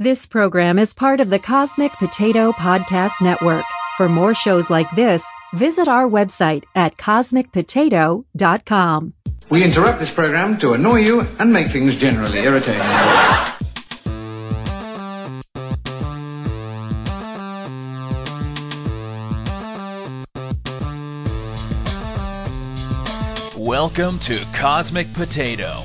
This program is part of the Cosmic Potato Podcast Network. For more shows like this, visit our website at cosmicpotato.com. We interrupt this program to annoy you and make things generally irritating. Welcome to Cosmic Potato,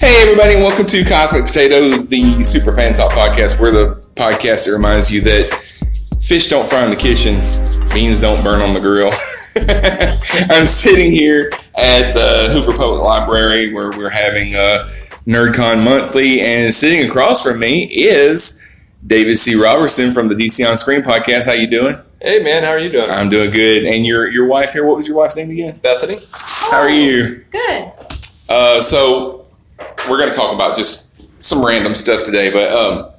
Hey everybody, and welcome to Cosmic Potato, the Super Fan Talk podcast. We're the podcast that reminds you that fish don't fry in the kitchen, beans don't burn on the grill. I'm sitting here at the Hoover Public Library where we're having uh, NerdCon Monthly, and sitting across from me is David C. Robertson from the DC On Screen podcast. How you doing? Hey man, how are you doing? I'm doing good. And your your wife here, what was your wife's name again? Bethany. How are you? Good. Uh, so we're going to talk about just some random stuff today, but um,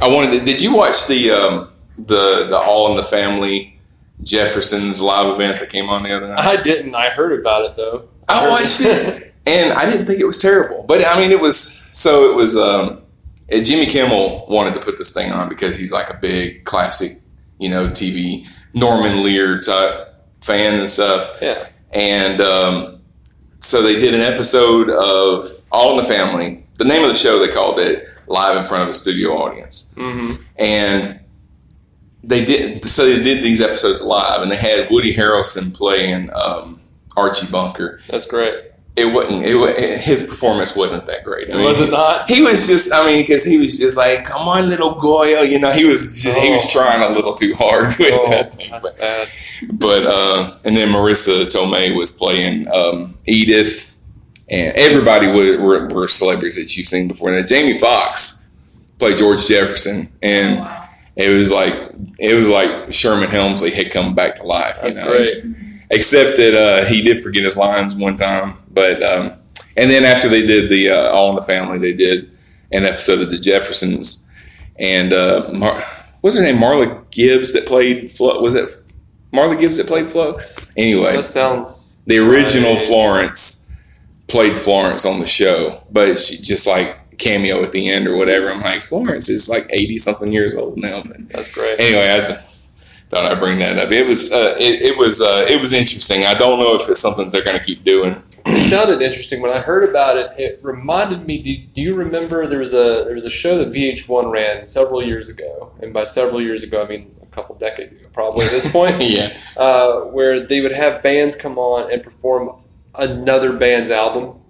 I wanted. To, did you watch the um, the the All in the Family Jeffersons live event that came on the other night? I didn't. I heard about it though. I watched it, and I didn't think it was terrible. But I mean, it was. So it was. Um, Jimmy Kimmel wanted to put this thing on because he's like a big classic, you know, TV Norman Lear type fan and stuff. Yeah. And um, so they did an episode of All in the Family. The name of the show they called it live in front of a studio audience, Mm-hmm. and they did. So they did these episodes live, and they had Woody Harrelson playing um, Archie Bunker. That's great. It wasn't. It, wa- his performance wasn't that great. I mean, Was it not? He was just. I mean, because he was just like, "Come on, little Goya," you know. He was. Just, He was Oh. trying a little too hard with Oh, that thing. that's But, bad. but uh, and then Marisa Tomei was playing um, Edith, and everybody were, were, were celebrities that you've seen before. And Jamie Foxx played George Jefferson, and it was like it was like Sherman Hemsley had come back to life. That's you know? great. Except that uh, he did forget his lines one time, but um, and then after they did the uh, All in the Family, they did an episode of the Jeffersons, and uh, Mar- what's her name? Marla Gibbs that played Flo. Was it Marla Gibbs that played Flo? Anyway, That sounds. the original. Florence played Florence on the show, but she just like cameo at the end or whatever. I'm like, Florence is like 80 something years old now. But That's great. anyway, I just thought I'd bring that up. It was uh, it, it was uh, it was interesting. I don't know if it's something they're going to keep doing. It sounded interesting when I heard about it. It reminded me. Do, do you remember there was a there was a show that VH1 ran several years ago, and by several years ago I mean a couple decades ago, probably at this point. yeah, uh, where they would have bands come on and perform another band's album.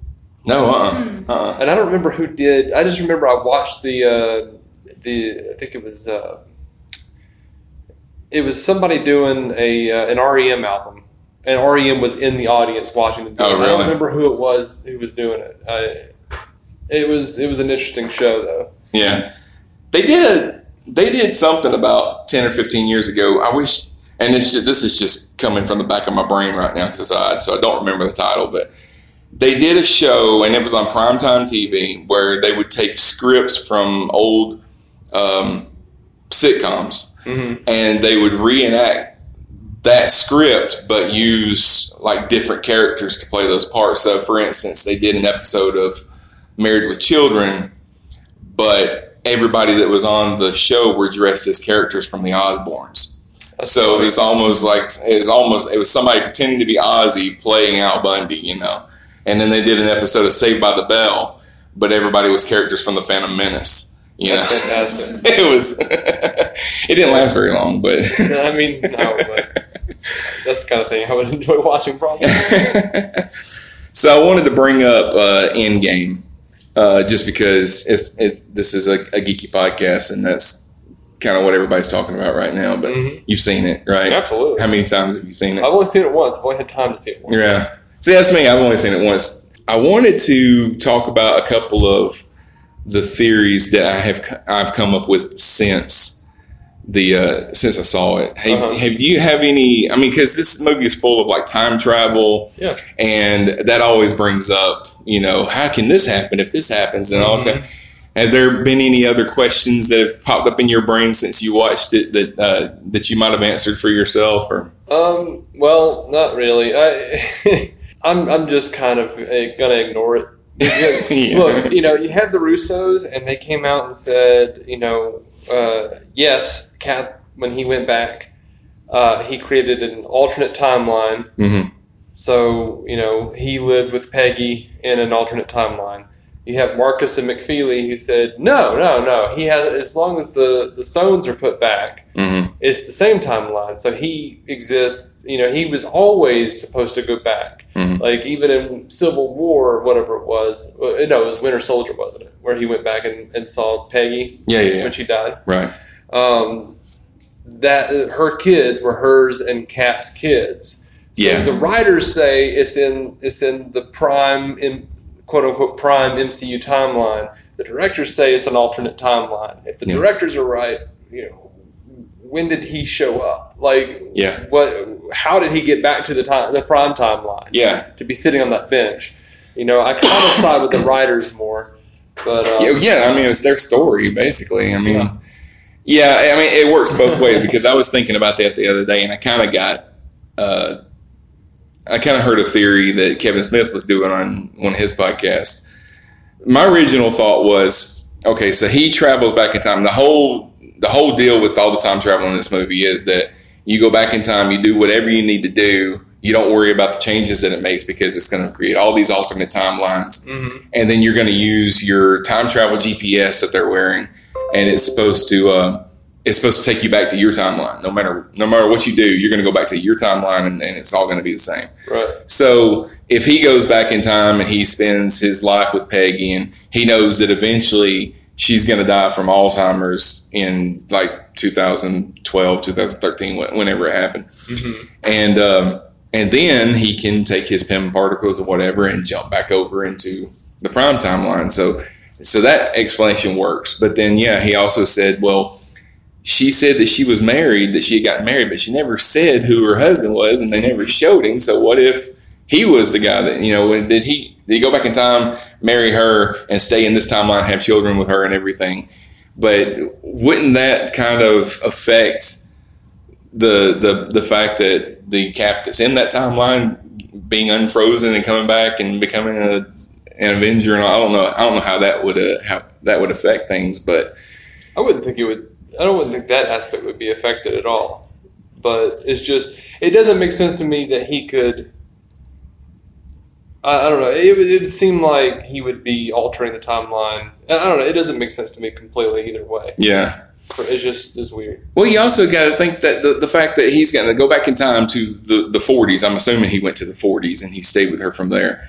no, uh, uh-uh. uh, and I don't remember who did. I just remember I watched the uh, the I think it was uh, it was somebody doing a uh, an REM album, and REM was in the audience watching the. Oh, really? I don't remember who it was who was doing it. I, it was it was an interesting show though. yeah. They did they did something about 10 or 15 years ago. I wish, and this this is just coming from the back of my brain right now because I so I don't remember the title, but they did a show and it was on primetime TV where they would take scripts from old um, sitcoms Mm-hmm. and they would reenact that script but use like different characters to play those parts. So, for instance, they did an episode of Married with Children, but everybody that was on the show were dressed as characters from the Osbournes. So it was almost like it was almost it was somebody pretending to be Ozzy playing Al Bundy, you know. And then they did an episode of Saved by the Bell, but everybody was characters from the Phantom Menace. You know, That's it was. it didn't last very long, but I mean, no, but that's the kind of thing I would enjoy watching. Probably. so I wanted to bring up uh, Endgame, uh, just because it's, it's this is a, a geeky podcast, and that's kind of what everybody's talking about right now. But Mhm. you've seen it, right? Absolutely. How many times have you seen it? I've only seen it once. I've only had time to see it once. Yeah. See, that's me. I've only seen it once. I wanted to talk about a couple of the theories that I have I've come up with since the uh, since I saw it. Have, Uh-huh. have you have any? I mean, because this movie is full of like time travel, Yeah. and that always brings up, you know, how can this happen if this happens and all Mm-hmm. that. Have there been any other questions that have popped up in your brain since you watched it that uh, that you might have answered for yourself? Or Um, well, not really. I, I'm, I'm just kind of uh, gonna ignore it. Yeah. Look, you know, you had the Russos, and they came out and said, you know, uh, yes, Cap, when he went back, uh, he created an alternate timeline. Mhm. So, you know, he lived with Peggy in an alternate timeline. You have Markus and McFeely who said, no, no, no. He has, as long as the, the stones are put back, Mhm. It's the same timeline. So he exists. You know, he was always supposed to go back. Mhm. Like even in Civil War, or whatever it was. uh, No, it was Winter Soldier, wasn't it? Where he went back and, and saw Peggy yeah, yeah, yeah. when she died. right, Um, that her kids were hers and Cap's kids. So Yeah. the writers say it's in it's in the prime in quote unquote prime MCU timeline. The directors say it's an alternate timeline. If the Yeah. directors are right, you know, when did he show up? Like, Yeah. what? How did he get back to the time the prime timeline yeah. to be sitting on that bench? You know, I kind of side with the writers more, but um, Yeah, yeah, I mean, it's their story, basically. I mean, yeah, I mean, it works both ways because I was thinking about that the other day, and I kind of got, uh, I kind of heard a theory that Kevin Smith was doing on one of his podcasts. My original thought was, okay, so he travels back in time. The whole the whole deal with all the time travel in this movie is that you go back in time, you do whatever you need to do. You don't worry about the changes that it makes because it's going to create all these alternate timelines and then you're going to use your time travel GPS that they're wearing, and it's supposed to uh, it's supposed to take you back to your timeline. No matter no matter what you do, you're going to go back to your timeline, and, and it's all going to be the same. right. So if he goes back in time and he spends his life with Peggy, and he knows that eventually she's going to die from Alzheimer's in like 2012, 2013, whenever it happened, and um, and then he can take his Pym particles or whatever and jump back over into the prime timeline. So so that explanation works. But then yeah, he also said, well. She said that she was married, that she had gotten married, but she never said who her husband was, and they never showed him. So what if he was the guy that you know? Did he did he go back in time, marry her, and stay in this timeline, have children with her, and everything? But wouldn't that kind of affect the the the fact that the cap that's in that timeline being unfrozen and coming back and becoming a, an Avenger? And I don't know. I don't know how that would uh, how that would affect things, but I wouldn't think it would. I don't think that aspect would be affected at all. But it's just it doesn't make sense to me that he could. I, I don't know. It, would- it would seem like he would be altering the timeline. I don't know. It doesn't make sense to me completely either way. yeah. It's just is weird. Well, you also got to think that the, the fact that he's going to go back in time to the, the 40s, I'm assuming he went to the 40s and he stayed with her from there,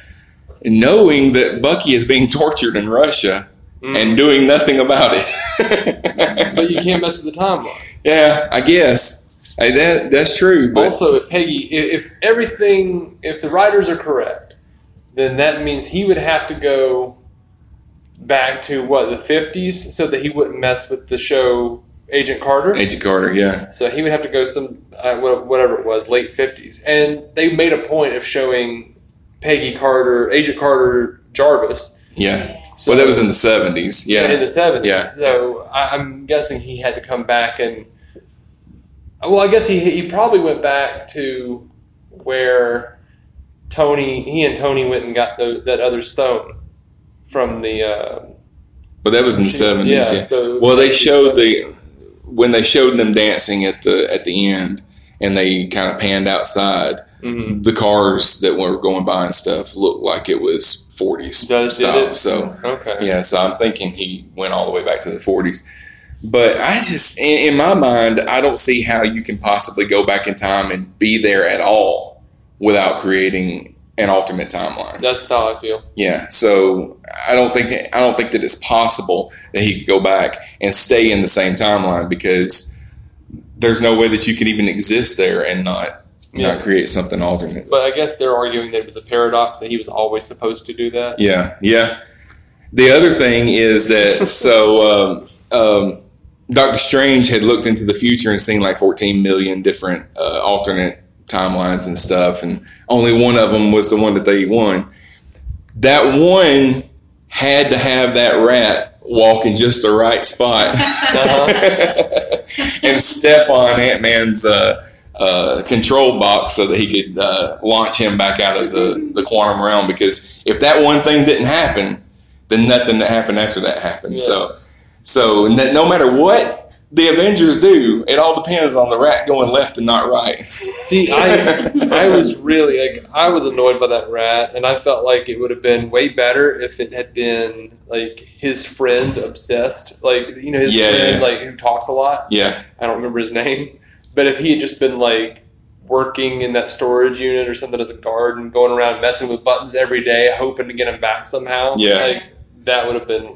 knowing that Bucky is being tortured in Russia mm. and doing nothing about it. But you can't mess with the timeline. yeah, I guess. Hey, that, that's true. But also, if Peggy, if, if everything, if the writers are correct, then that means he would have to go back to what the fifties, so that he wouldn't mess with the show Agent Carter. Agent Carter, yeah. So he would have to go some uh, whatever it was, late fifties, and they made a point of showing Peggy Carter, Agent Carter Jarvis. Yeah. So, well, that was in the 70s. Yeah. in the seventies. Yeah. So I'm guessing he had to come back and. Well, I guess he he probably went back to where Tony, he and Tony went and got the, that other stone from the. Uh, but that was in the 70s. Yeah, Yeah. so- well, they showed the when they showed them dancing at the at the end, and they kind of panned outside. mhm. The cars that were going by and stuff looked like it was 40s Does- style. So Okay. yeah, so I'm thinking he went all the way back to the 40s. But I just, in, in my mind, I don't see how you can possibly go back in time and be there at all without creating an alternate timeline. That's how I feel. Yeah, so I don't think I don't think that it's possible that he could go back and stay in the same timeline because there's no way that you could even exist there and not Yeah. not create something alternate. But I guess they're arguing that it was a paradox that he was always supposed to do that. Yeah, yeah. The other thing is that so um, um, Doctor Strange had looked into the future and seen like 14 million different uh, alternate timelines and stuff, and only one of them was the one that they won. That one had to have that rat walk in just the right spot and step on Ant Man's uh, uh, control box so that he could uh, launch him back out of the, the quantum realm. Because if that one thing didn't happen, then nothing that happened after that happened. Yeah. So, so no no matter what the Avengers do, it all depends on the rat going left and not right. See, I I was really like I was annoyed by that rat, and I felt like it would have been way better if it had been like his friend obsessed, like you know his Yeah, friend yeah. like who talks a lot. yeah, I don't remember his name, but if he had just been like working in that storage unit or something as a guard and going around messing with buttons every day, hoping to get him back somehow, Yeah. like that would have been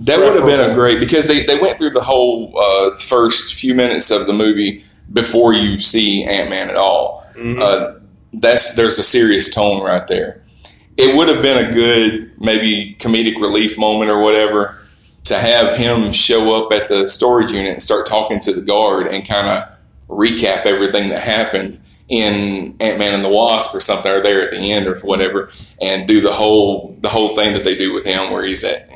that would have been a great because they, they went through the whole uh, first few minutes of the movie before you see Ant Man at all. Mhm. Uh, that's there's a serious tone right there. It would have been a good maybe comedic relief moment or whatever to have him show up at the storage unit and start talking to the guard and kind of recap everything that happened in Ant Man and the Wasp or something, or there at the end or whatever, and do the whole the whole thing that they do with him where he's at.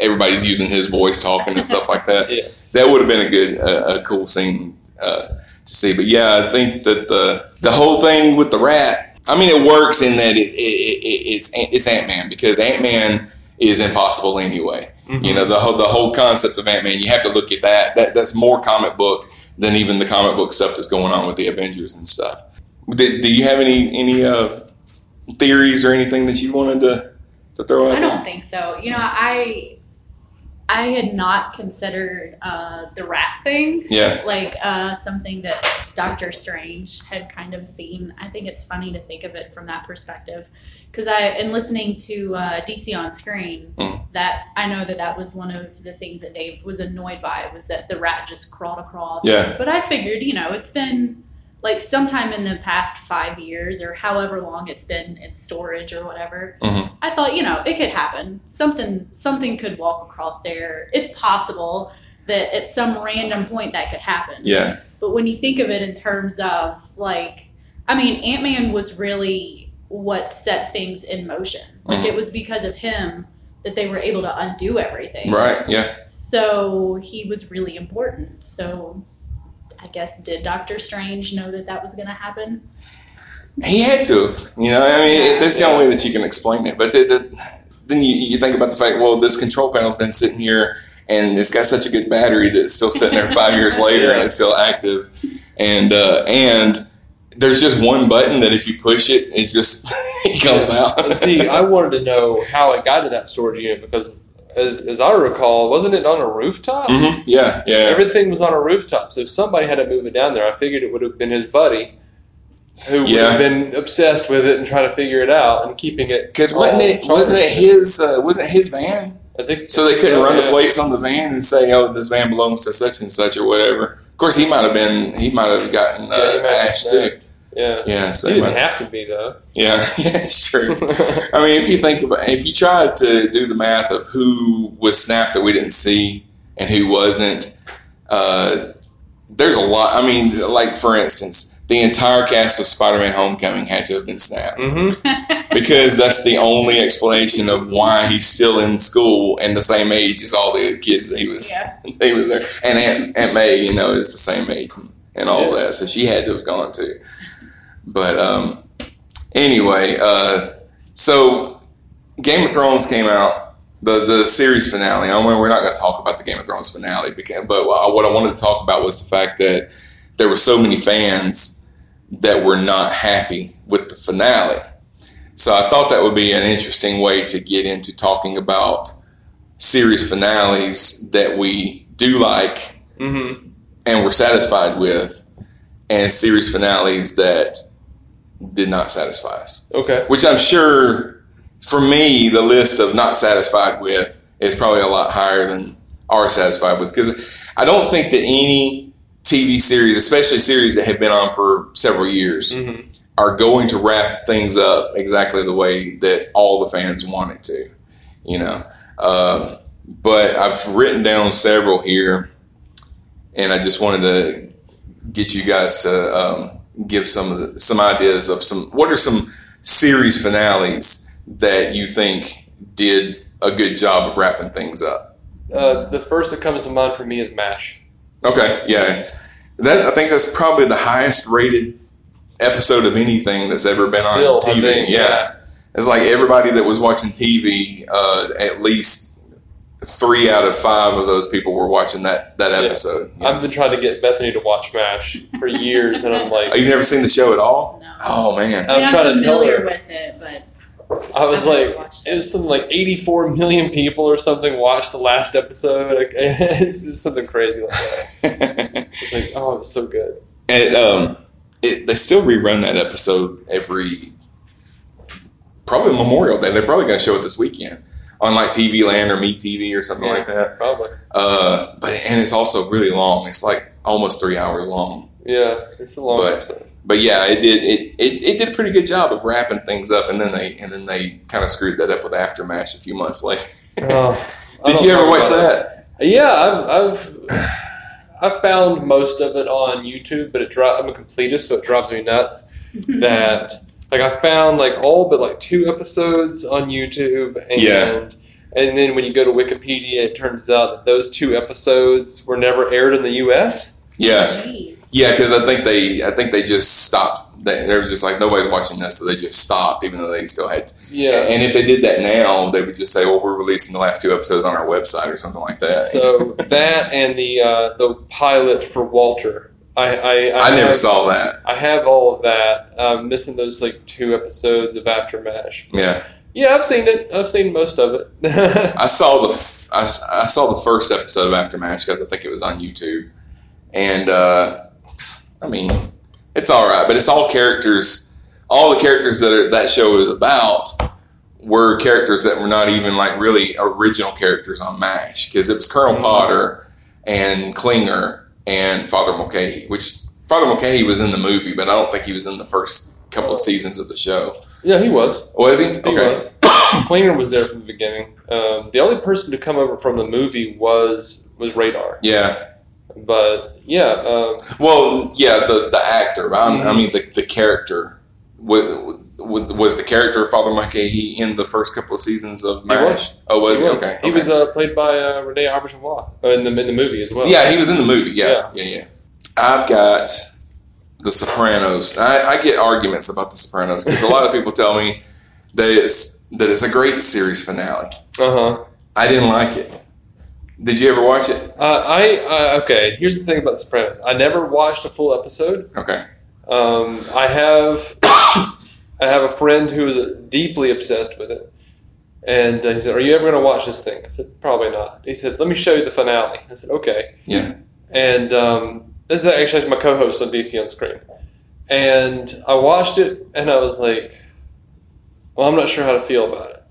Everybody's using his voice talking and stuff like that yes. that would have been a good, uh, a cool scene uh, to see. But yeah, I think that the the whole thing with the rat. I mean, it works in that it, it, it, it's it's Ant Man because Ant Man is impossible anyway. You know the whole the whole concept of Ant Man. You have to look at that. That that's more comic book than even the comic book stuff that's going on with the Avengers and stuff. Do, do you have any any uh, theories or anything that you wanted to to throw out I don't think so. You know, I I had not considered uh, the rat thing Yeah. like uh, something that Doctor Strange had kind of seen. I think it's funny to think of it from that perspective because I, in listening to uh, DC on screen, Mm. that I know that that was one of the things that Dave was annoyed by was that the rat just crawled across. Yeah. But I figured, you know, it's been like sometime in the past five years or however long it's been in storage or whatever. Mhm. I thought, you know, it could happen. Something something could walk across there. It's possible that at some random point that could happen. Yeah. But when you think of it in terms of like, I mean, Ant Man was really what set things in motion. Like Mhm. it was because of him that they were able to undo everything. Right. Yeah. So he was really important. So I guess did Doctor Strange know that that was going to happen? He had to, you know. I mean, Yeah. that's the only way that you can explain it. But the, the, then you, you think about the fact, well, this control panel's been sitting here, and it's got such a good battery that it's still sitting there five years later, and it's still active, and uh, and there's just one button that if you push it, it just it comes out. And see, I wanted to know how it got to that storage unit because, as, as I recall, wasn't it on a rooftop? Mhm. Yeah, yeah. Everything was on a rooftop. So if somebody had to move it down there, I figured it would have been his buddy who would Yeah. have been obsessed with it and trying to figure it out and keeping it. Because wasn't it wasn't it his uh, wasn't his van? I think So they couldn't run the plates on the van and say, "Oh, this van belongs to such and such" or whatever. Of course, he might have been he might have gotten uh, Yeah, he might have ash too. snapped. Yeah. Yeah, so he he didn't might- have to be though. Yeah, yeah, it's true. I mean, if you think about, if you tried to do the math of who was snapped that we didn't see and who wasn't, uh, there's a lot. I mean, like for instance, the entire cast of Spider-Man: Homecoming had to have been snapped Mm-hmm. because that's the only explanation of why he's still in school and the same age as all the kids that he was Yeah. he was there. And Aunt, Aunt May, you know, is the same age and, and all Yeah. that, so she had to have gone too. But um, anyway, uh, so Game of Thrones came out. The, the series finale. I mean, we're not going to talk about the Game of Thrones finale, because, but what I wanted to talk about was the fact that there were so many fans that were not happy with the finale. So I thought that would be an interesting way to get into talking about series finales that we do like Mm-hmm. and were satisfied with, and series finales that did not satisfy us. Okay. Which I'm sure, for me, the list of not satisfied with is probably a lot higher than are satisfied with. Because I don't think that any TV series, especially series that have been on for several years, Mm-hmm. are going to wrap things up exactly the way that all the fans want it to. You know, um, but I've written down several here, and I just wanted to get you guys to um, give some of the, some ideas of some what are some series finales that you think did a good job of wrapping things up. Uh, the first that comes to mind for me is MASH. Okay, yeah, that I think that's probably the highest rated episode of anything that's ever been Still, on I TV. yeah. yeah. it's like everybody that was watching TV, uh, at least three out of five of those people were watching that that Yeah. episode. I've been trying to get Bethany to watch MASH for years, and I'm Oh, like, you've never seen the show at all? No. Oh man. I was I'm trying to tell familiar her. with it, but I was I've like, watched it was something like 84 million people or something watched the last episode. Like, it's something crazy like that. It's like, oh, it was so good. and um, it, they still rerun that episode every probably Memorial Day. They're probably going to show it this weekend on like TV Land or Me TV or something Yeah. like that. Probably. Uh, but and it's also really long. It's like almost three hours long. Yeah, it's a long But- episode. But yeah, it did it, it, it did a pretty good job of wrapping things up, and then they and then they kind of screwed that up with AfterMASH a few months later. Oh, Did you ever watch that? it. Yeah, I've, I've I've found most of it on YouTube, but it dri I'm a completist, so it drives me nuts. that like I found like all but like two episodes on YouTube, and Yeah. and then when you go to Wikipedia, it turns out that those two episodes were never aired in the U.S. Yeah, Jeez. yeah, because I think they I think they just stopped. They, they were just like nobody's watching this, so they just stopped, even though they still had. Yeah. And if they did that now, they would just say, "Well, we're releasing the last two episodes on our website or something like that." So that and the uh, the pilot for Walter, I I, I never have- saw that. I have all of that. I'm missing those like two episodes of AfterMASH. Yeah, Yeah, I've seen it. I've seen most of it. I saw the f- I, I saw the first episode of AfterMASH because I think it was on YouTube, and uh, I mean, it's all right, but it's all characters. All the characters that are, that show is about were characters that were not even like really original characters on MASH because it was Colonel Potter and Klinger and Father Mulcahy, which Father Mulcahy was in the movie, but I don't think he was in the first couple of seasons of the show. yeah, he was. Was he? He Okay. was. Klinger was there from the beginning. Um, the only person to come over from the movie was was Radar. Yeah. But yeah, um, Well, yeah, the the actor. I, I Mhm. mean, the the character. Was, was the character Father Mulcahy in the first couple of seasons of MASH? was. Oh, was he? he was. Okay. He okay. was uh, played by uh, Rene Auberjonois uh, in the in the movie as well. yeah, he was in the movie. Yeah, yeah, yeah. I've got The Sopranos. I, I get arguments about The Sopranos because a lot of people tell me that it's that it's a great series finale. Uh huh. I didn't like it. Did you ever watch it? Uh, I uh, okay. Here's the thing about Sopranos. I never watched a full episode. Okay. Um, I have I have a friend who is deeply obsessed with it, and uh, he said, "Are you ever going to watch this thing?" I said, "Probably not." He said, "Let me show you the finale." I said, "Okay." Yeah. And um, this is actually my co-host on DC on Screen, and I watched it, and I was like, "Well, I'm not sure how to feel about it."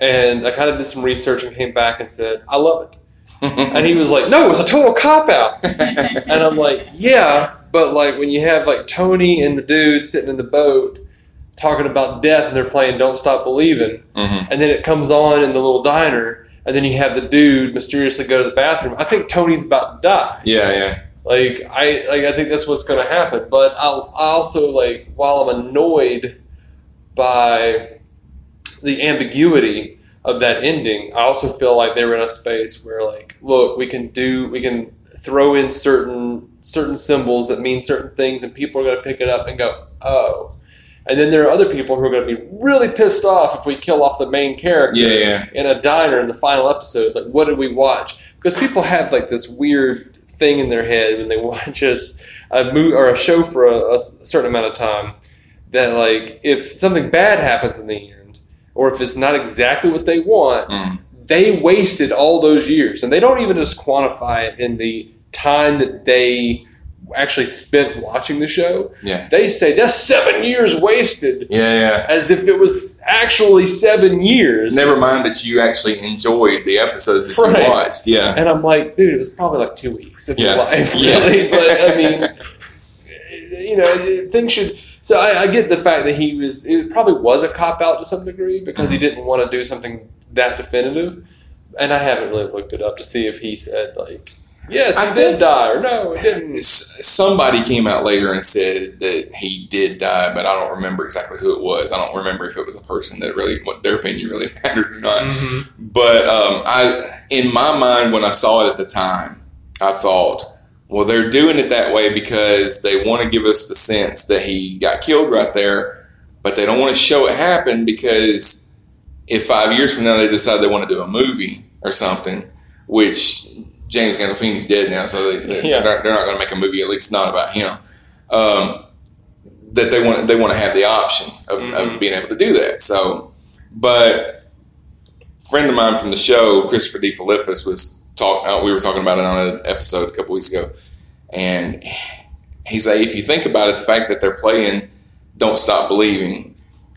And I kind of did some research and came back and said, "I love it." And he was like, "No, it's a total cop out." And I'm like, yeah, but like when you have like Tony and the dude sitting in the boat talking about death and they're playing Don't Stop Believing, Mhm. and then it comes on in the little diner, and then you have the dude mysteriously go to the bathroom. I think Tony's about to die. Yeah, yeah. Like I like I think that's what's going to happen. But I'll, I also like while I'm annoyed by the ambiguity of that ending, I also feel like they were in a space where like, look, we can do we can throw in certain certain symbols that mean certain things, and people are going to pick it up and go, oh. And then there are other people who are going to be really pissed off if we kill off the main character Yeah, yeah. in a diner in the final episode. Like, what did we watch? Because people have like this weird thing in their head when they watch us a movie or a show for a, a certain amount of time that like if something bad happens in the end, or if it's not exactly what they want, Mm. they wasted all those years, and they don't even just quantify it in the time that they actually spent watching the show. Yeah. They say that's seven years wasted, Yeah, yeah. as if it was actually seven years. Never mind that you actually enjoyed the episodes that Right. you watched. Yeah. And I'm like, dude, it was probably like two weeks of Yeah. your life, Yeah. really. But I mean, you know, things should. So I, I get the fact that he was. It probably was a cop out to some degree because he mm-hmm. didn't want to do something that definitive. And I haven't really looked it up to see if he said like Yes, he I did die, or no, he didn't. Somebody came out later and said that he did die, but I don't remember exactly who it was. I don't remember if it was a person that really, what their opinion really mattered or not. Mm-hmm. But um, I, in my mind, when I saw it at the time, I thought, well, they're doing it that way because they want to give us the sense that he got killed right there, but they don't want to show it happen because if five years from now they decide they want to do a movie or something, which James Gandolfini's dead now, so they, Yeah. they're not, they're not going to make a movie, at least not about him. Um, that they want they want to have the option of, Mhm. of being able to do that. So, but a friend of mine from the show, Christopher D. Philippus, was talk. Uh, we were talking about it on an episode a couple weeks ago, and he's like, if you think about it, the fact that they're playing "Don't Stop Believing."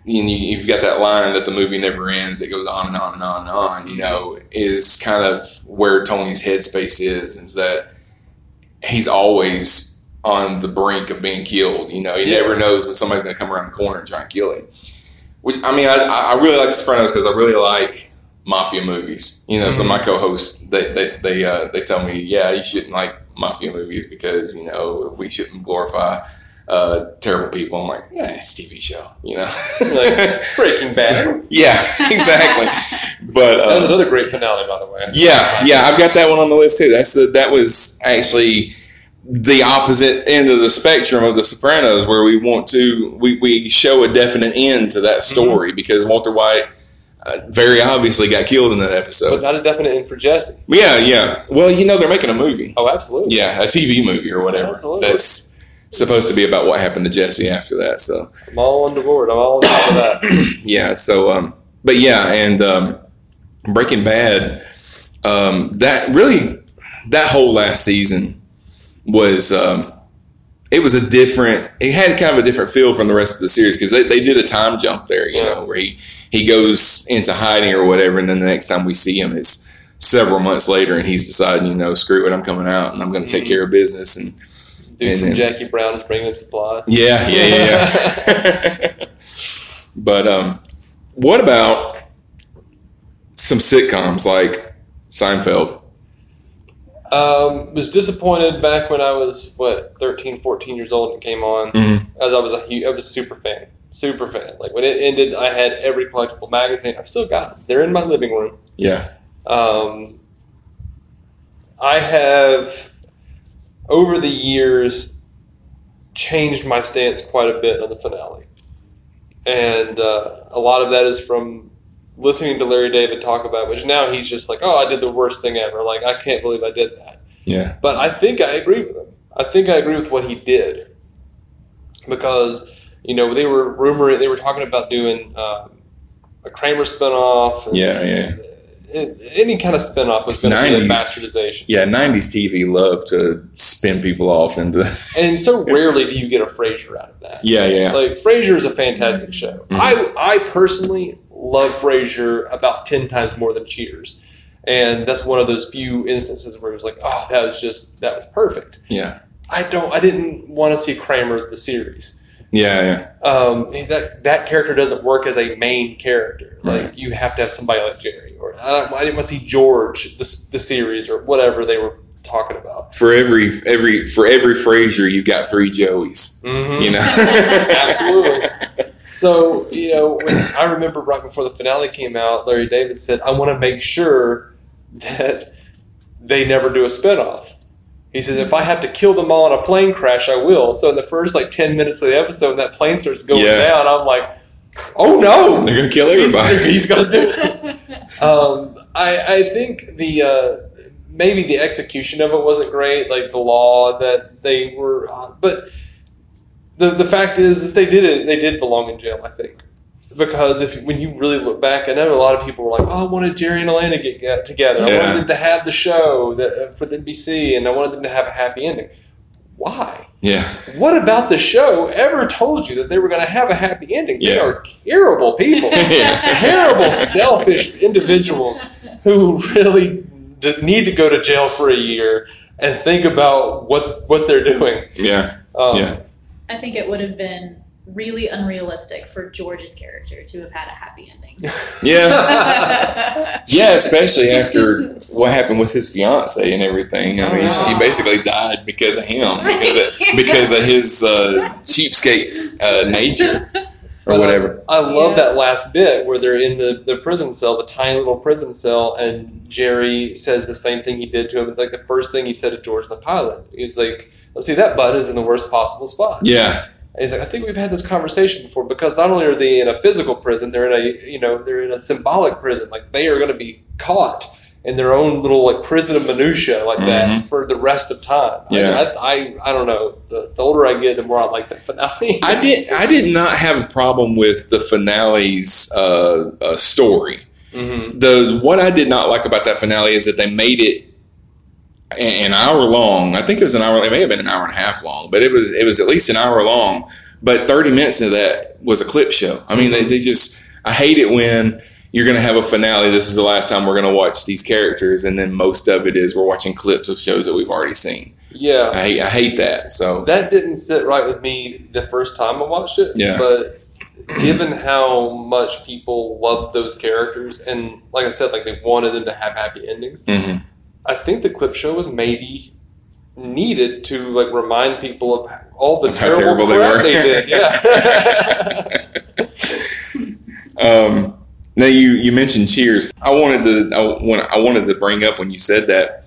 And you, you've got that line that the movie never ends. It goes on and on and on and on. You know, is kind of where Tony's headspace is. Is that he's always on the brink of being killed. You know, he Yeah. never knows when somebody's going to come around the corner and try and kill him. Which I mean, I, I really like The Sopranos because I really like mafia movies. You know, some of my co-hosts they they they, uh, they tell me, yeah, you shouldn't like mafia movies because you know we shouldn't glorify uh, terrible people. I'm like, yeah, it's a TV show. You know, Like Breaking Bad. yeah, exactly. But That was uh, another great finale, by the way. yeah, yeah, I've got that one on the list too. That's that was actually the opposite end of the spectrum of The Sopranos, where we want to we, we show a definite end to that story because Walter White uh, very obviously got killed in that But episode. not a definite end for Jesse. Yeah, yeah. Well, you know they're making a movie. Oh, absolutely. Yeah, a TV movie or whatever. Absolutely. That's supposed to be about what happened to Jesse after that. So I'm all on the board. I'm all on top of that. yeah so um but yeah and um breaking bad um that really that whole last season was um it was a different it had kind of a different feel from the rest of the series because they, they did a time jump there you know where he he goes into hiding or whatever and then the next time we see him is several months later and he's deciding you know screw it i'm coming out and i'm going to take Mhm. care of business and Dude And from then- Jackie Brown is bringing supplies. yeah, yeah, yeah, yeah. but um, what about some sitcoms like Seinfeld? Um, was disappointed back when I was what 13, 14 years old and came on. Mhm. As I was a huge, I was a super fan, super fan. Like when it ended, I had every collectible magazine. I've still got them. They're in my living room. Yeah, Um, I have over the years changed my stance quite a bit on the finale, and uh, a lot of that is from listening to Larry David talk about, it, which now he's just like, "Oh, I did the worst thing ever. Like I can't believe I did that." yeah, But I think I agree with him. I think I agree with what he did because you know they were rumoring they were talking about doing um, a Kramer spinoff. and yeah, yeah, Any kind of spinoff was going to be a 90s. bastardization. yeah. '90s TV loved to spin people off into. And so rarely do you get a Frasier out of that. Yeah, yeah, Like Frasier is a fantastic show. Mhm. I I personally love Frasier about ten times more than Cheers, and that's one of those few instances where it was like, oh, that was just that was perfect. yeah, I don't. I didn't want to see Kramer the series. yeah, yeah. Um, that that character doesn't work as a main character. Like Right. you have to have somebody like Jerry, or I, don't, I didn't want to see George the the series or whatever they were talking about. For every every for every Frasier, you've got three Joeys. Mm-hmm. You know, Absolutely. So, you know, when I remember right before the finale came out, Larry David said, I want to make sure that they never do a spinoff. He says, if I have to kill them all in a plane crash, I will. So in the first like 10 minutes of the episode, when that plane starts going Yeah. down, I'm like, oh no! They're gonna kill everybody. he's going to do it. Um, I, I think the uh, maybe the execution of it wasn't great, like the law that they were, uh, but the the fact is, is they did it. They did belong in jail, I think, because if when you really look back, I know a lot of people were like, "Oh, I wanted Jerry and Elaine to get, get together. I wanted them to have the show that, for the NBC, and I wanted them to have a happy ending." Why? yeah, What about the show ever told you that they were going to have a happy ending? They are terrible people yeah, terrible, selfish individuals who really need to go to jail for a year and think about what what they're doing. yeah, Um, yeah. I think it would have been really unrealistic for George's character to have had a happy ending. Yeah, yeah, especially after what happened with his fiance and everything. I mean, she basically died because of him, because of, because of his uh, cheapskate uh, nature or whatever. I love Yeah. that last bit where they're in the, the prison cell, the tiny little prison cell, and Jerry says the same thing he did to him. Like the first thing he said to George the pilot. He's like, let's see, that butt is in the worst possible spot. Yeah, And he's like, I think we've had this conversation before because not only are they in a physical prison, they're in a you know they're in a symbolic prison. Like they are going to be caught in their own little like prison of minutia like Mhm. that for the rest of time. I- Yeah. I, I, I don't know. The, the older I get, the more I like that finale. I did. I did not have a problem with the finale's uh, uh, story. hmm the what I did not like about that finale is that they made it an hour long. I think it was an hour. It may have been an hour and a half long, but it was it was at least an hour long. But thirty minutes of that was a clip show. I mean, they, they just. I hate it when you're going to have a finale. This is the last time we're going to watch these characters, and then most of it is we're watching clips of shows that we've already seen. Yeah. I hate, I hate that. So that didn't sit right with me the first time I watched it. Yeah. But given how much people loved those characters, and like I said, like they wanted them to have happy endings, mhm. I think the clip show was maybe needed to like remind people of all the Of terrible, terrible they were. they did. Yeah. Um, now you you mentioned Cheers. I wanted to I, want, I wanted to bring up when you said that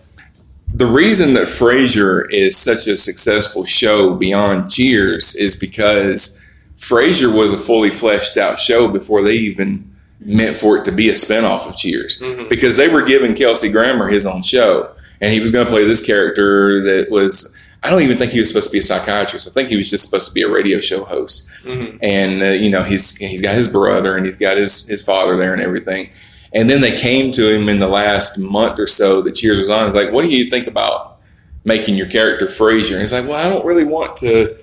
the reason that Frasier is such a successful show beyond Cheers is because Frasier was a fully fleshed out show before they even meant for it to be a spinoff of Cheers Mhm. because they were giving Kelsey Grammer his own show and he was going to play this character that was I don't even think he was supposed to be a psychiatrist. I think he was just supposed to be a radio show host Mhm. and uh, you know he's he's got his brother and he's got his his father there and everything. And then they came to him in the last month or so that Cheers was on. He's like, "What do you think about making your character Frasier?" And he's like, "Well, I don't really want to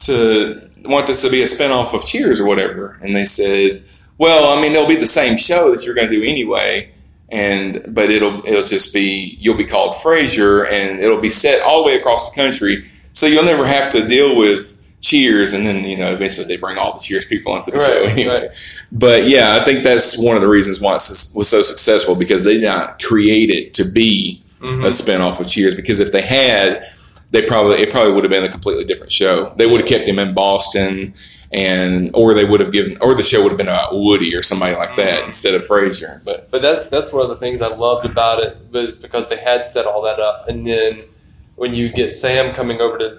to want this to be a spinoff of Cheers or whatever." And they said, "Well, I mean, it'll be the same show that you're going to do anyway." And but it'll it'll just be you'll be called Frasier and it'll be set all the way across the country, so you'll never have to deal with Cheers, and then you know eventually they bring all the Cheers people into the show anyway. right. But yeah, I think that's one of the reasons why it was so successful because they did not create it to be Mhm. a spinoff of Cheers. Because if they had, they probably it probably would have been a completely different show. They would have kept him in Boston, and or they would have given, or the show would have been about Woody or somebody like that Mhm. instead of Frasier. But But that's that's one of the things I loved about it was because they had set all that up, and then when you get Sam coming over to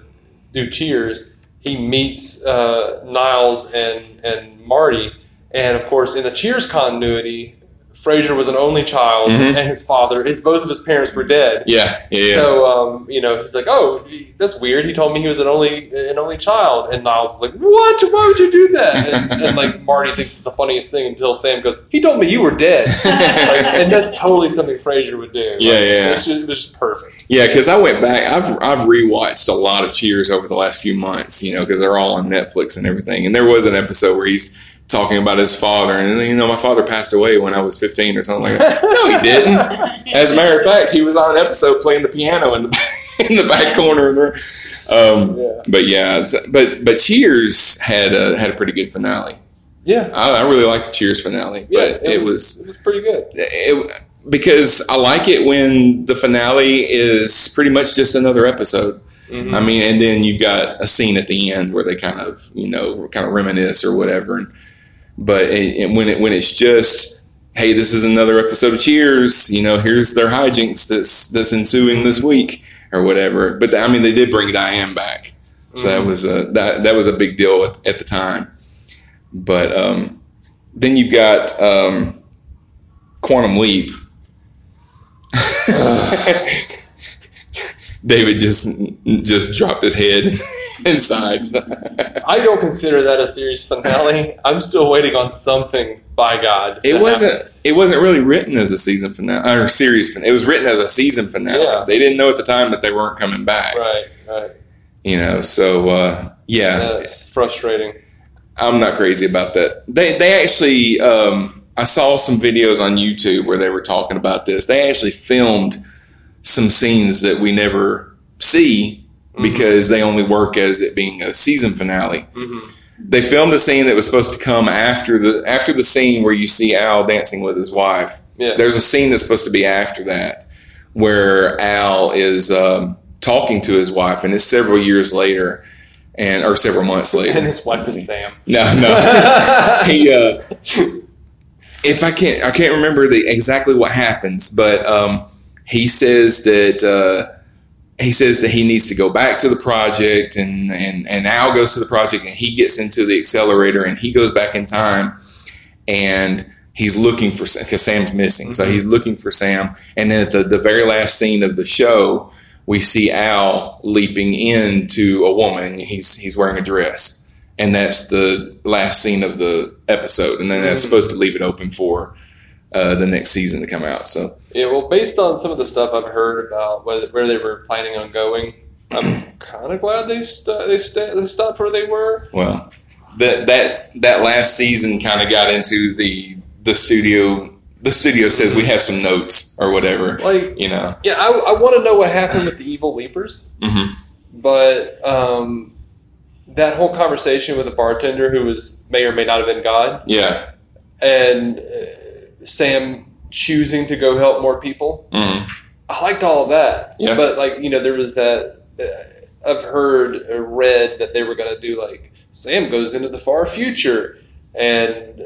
do Cheers, he meets uh, Niles and and Marty, and of course in the Cheers continuity, Frasier was an only child, Mhm. and his father, his both of his parents were dead. yeah, yeah, yeah. So um, you know, he's like, "Oh, that's weird." He told me he was an only an only child, and Niles is like, "What? Why would you do that?" And, and like Marty thinks it's the funniest thing until Sam goes, "He told me you were dead," like, and that's totally something Frasier would do. Yeah, Like, yeah. It's just, it's just perfect. Yeah, because I went back. I've I've rewatched a lot of Cheers over the last few months. You know, because they're all on Netflix and everything. And there was an episode where he's talking about his father, and you know, my father passed away when I was fifteen or something like that. No, he didn't. As a matter of fact, he was on an episode playing the piano in the in the back corner of the. Um, Yeah, but yeah, but but Cheers had a had a pretty good finale. yeah, I, I really liked the Cheers finale, yeah. but it, was it was pretty good. it, because I like it when the finale is pretty much just another episode. Mhm. I mean, and then you've got a scene at the end where they kind of, you know, kind of reminisce or whatever. And, but when it when it's just, hey, this is another episode of Cheers. You know, here's their hijinks that's that's ensuing this week or whatever. But I mean, they did bring Diane back, so that Mhm. was a that that was a big deal at, at the time. But um, then you've got um, Quantum Leap. David just just dropped his head inside. I don't consider that a series finale. I'm still waiting on something by God. It wasn't. happen. It wasn't really written as a season finale or series. Finale. It was written as a season finale. Yeah. They didn't know at the time that they weren't coming back. right. Right. You know. So uh, yeah, That's frustrating. I'm not crazy about that. They they actually. Um, I saw some videos on YouTube where they were talking about this. They actually filmed some scenes that we never see Mm-hmm. because they only work as it being a season finale. hmm they filmed a scene that was supposed to come after the after the scene where you see Al dancing with his wife. Yeah. There's a scene that's supposed to be after that where Al is um, talking to his wife, and it's several years later, and or several months later. And his wife is Sam. No, no. he uh if I can't I can't remember the exactly what happens, but um he says that uh he says that he needs to go back to the project and, and, and Al goes to the project and he gets into the accelerator and he goes back in time and he's looking for Sam because Sam's missing. So mm-hmm. he's looking for Sam. And then at the, the very last scene of the show, we see Al leaping into a woman. He's he's wearing a dress, and that's the last scene of the episode. And then that's mm-hmm. supposed to leave it open for uh, the next season to come out. So Yeah, well, based on some of the stuff I've heard about where, where they were planning on going, I'm kind of glad they st- they, st- they stopped where they were. well, that that that last season kind of got into the the studio. The studio says we have some notes or whatever. Like, You know. yeah, I, I want to know what happened with the evil leapers, hmm but um, that whole conversation with the bartender who was may or may not have been God, Yeah. and uh, Sam choosing to go help more people. hmm I liked all of that. Yeah. But like you know, there was that. Uh, I've heard or read that they were going to do like Sam goes into the far future and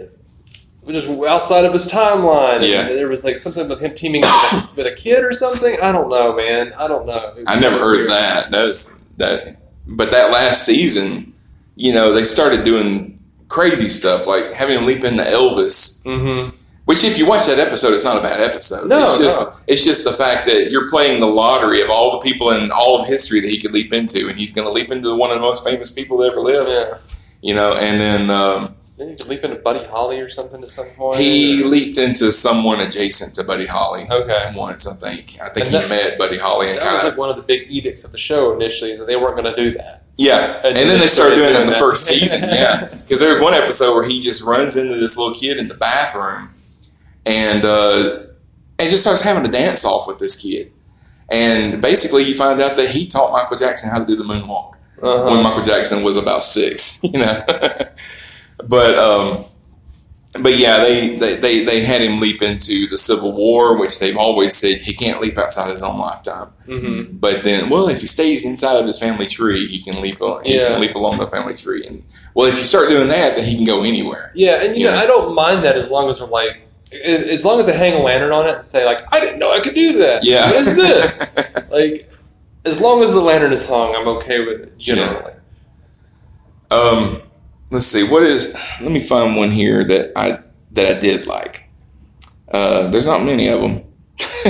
just outside of his timeline. and Yeah. there was like something with him teaming with a, with a kid or something. I don't know, man. I don't know. I never heard weird. that. That's that. But that last season, you know, they started doing crazy stuff like having him leap into Elvis. Mhm. Which, if you watch that episode, it's not a bad episode. No, it's just it's just the fact that you're playing the lottery of all the people in all of history that he could leap into, and he's going to leap into one of the most famous people that ever lived. Yeah. You know, and then um, Didn't he leap into Buddy Holly or something at some point? he Or- leaped into someone adjacent to Buddy Holly. Okay. Once, I think. I think And he that- met Buddy Holly and That kind was of like one of the big edicts of the show initially, is that they weren't going to do that. Yeah, and, And then then they started started doing it in the first season. Yeah, because there's one episode where he just runs into this little kid in the bathroom, and uh, and just starts having a dance off with this kid. And basically, you find out that he taught Michael Jackson how to do the moonwalk Uh-huh. when Michael Jackson was about six. You know, but um, but yeah, they, they they they had him leap into the Civil War, which they've always said he can't leap outside his own lifetime. Mhm. But then, well, if he stays inside of his family tree, he can leap. al- He Yeah. can leap along the family tree. And well, if you start doing that, then he can go anywhere. Yeah, and you know, Yeah. I don't mind that as long as we're like, as long as they hang a lantern on it and say like, I didn't know I could do that. Yeah. what is this? like, as long as the lantern is hung, I'm okay with it generally. um, let's see. What is? Let me find one here that I that I did like. Uh, there's not many of them.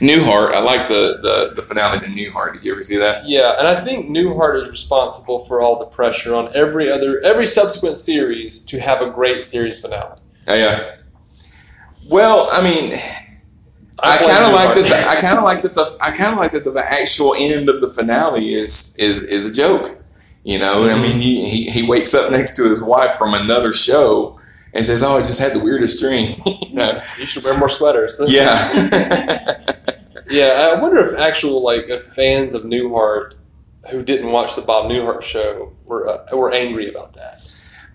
Newhart. I like the, the the finale to Newhart. Did you ever see that? Yeah, and I think Newhart is responsible for all the pressure on every other every subsequent series to have a great series finale. Oh, yeah. Well, I mean, I, kind of like that. The, I kind of like that. The I kind of like that. The actual end of the finale is is is a joke. You know, I mean, he, he he wakes up next to his wife from another show and says, "Oh, I just had the weirdest dream." you know? You should wear more sweaters. Yeah. Yeah, I wonder if actual like if fans of Newhart who didn't watch the Bob Newhart show were uh, were angry about that.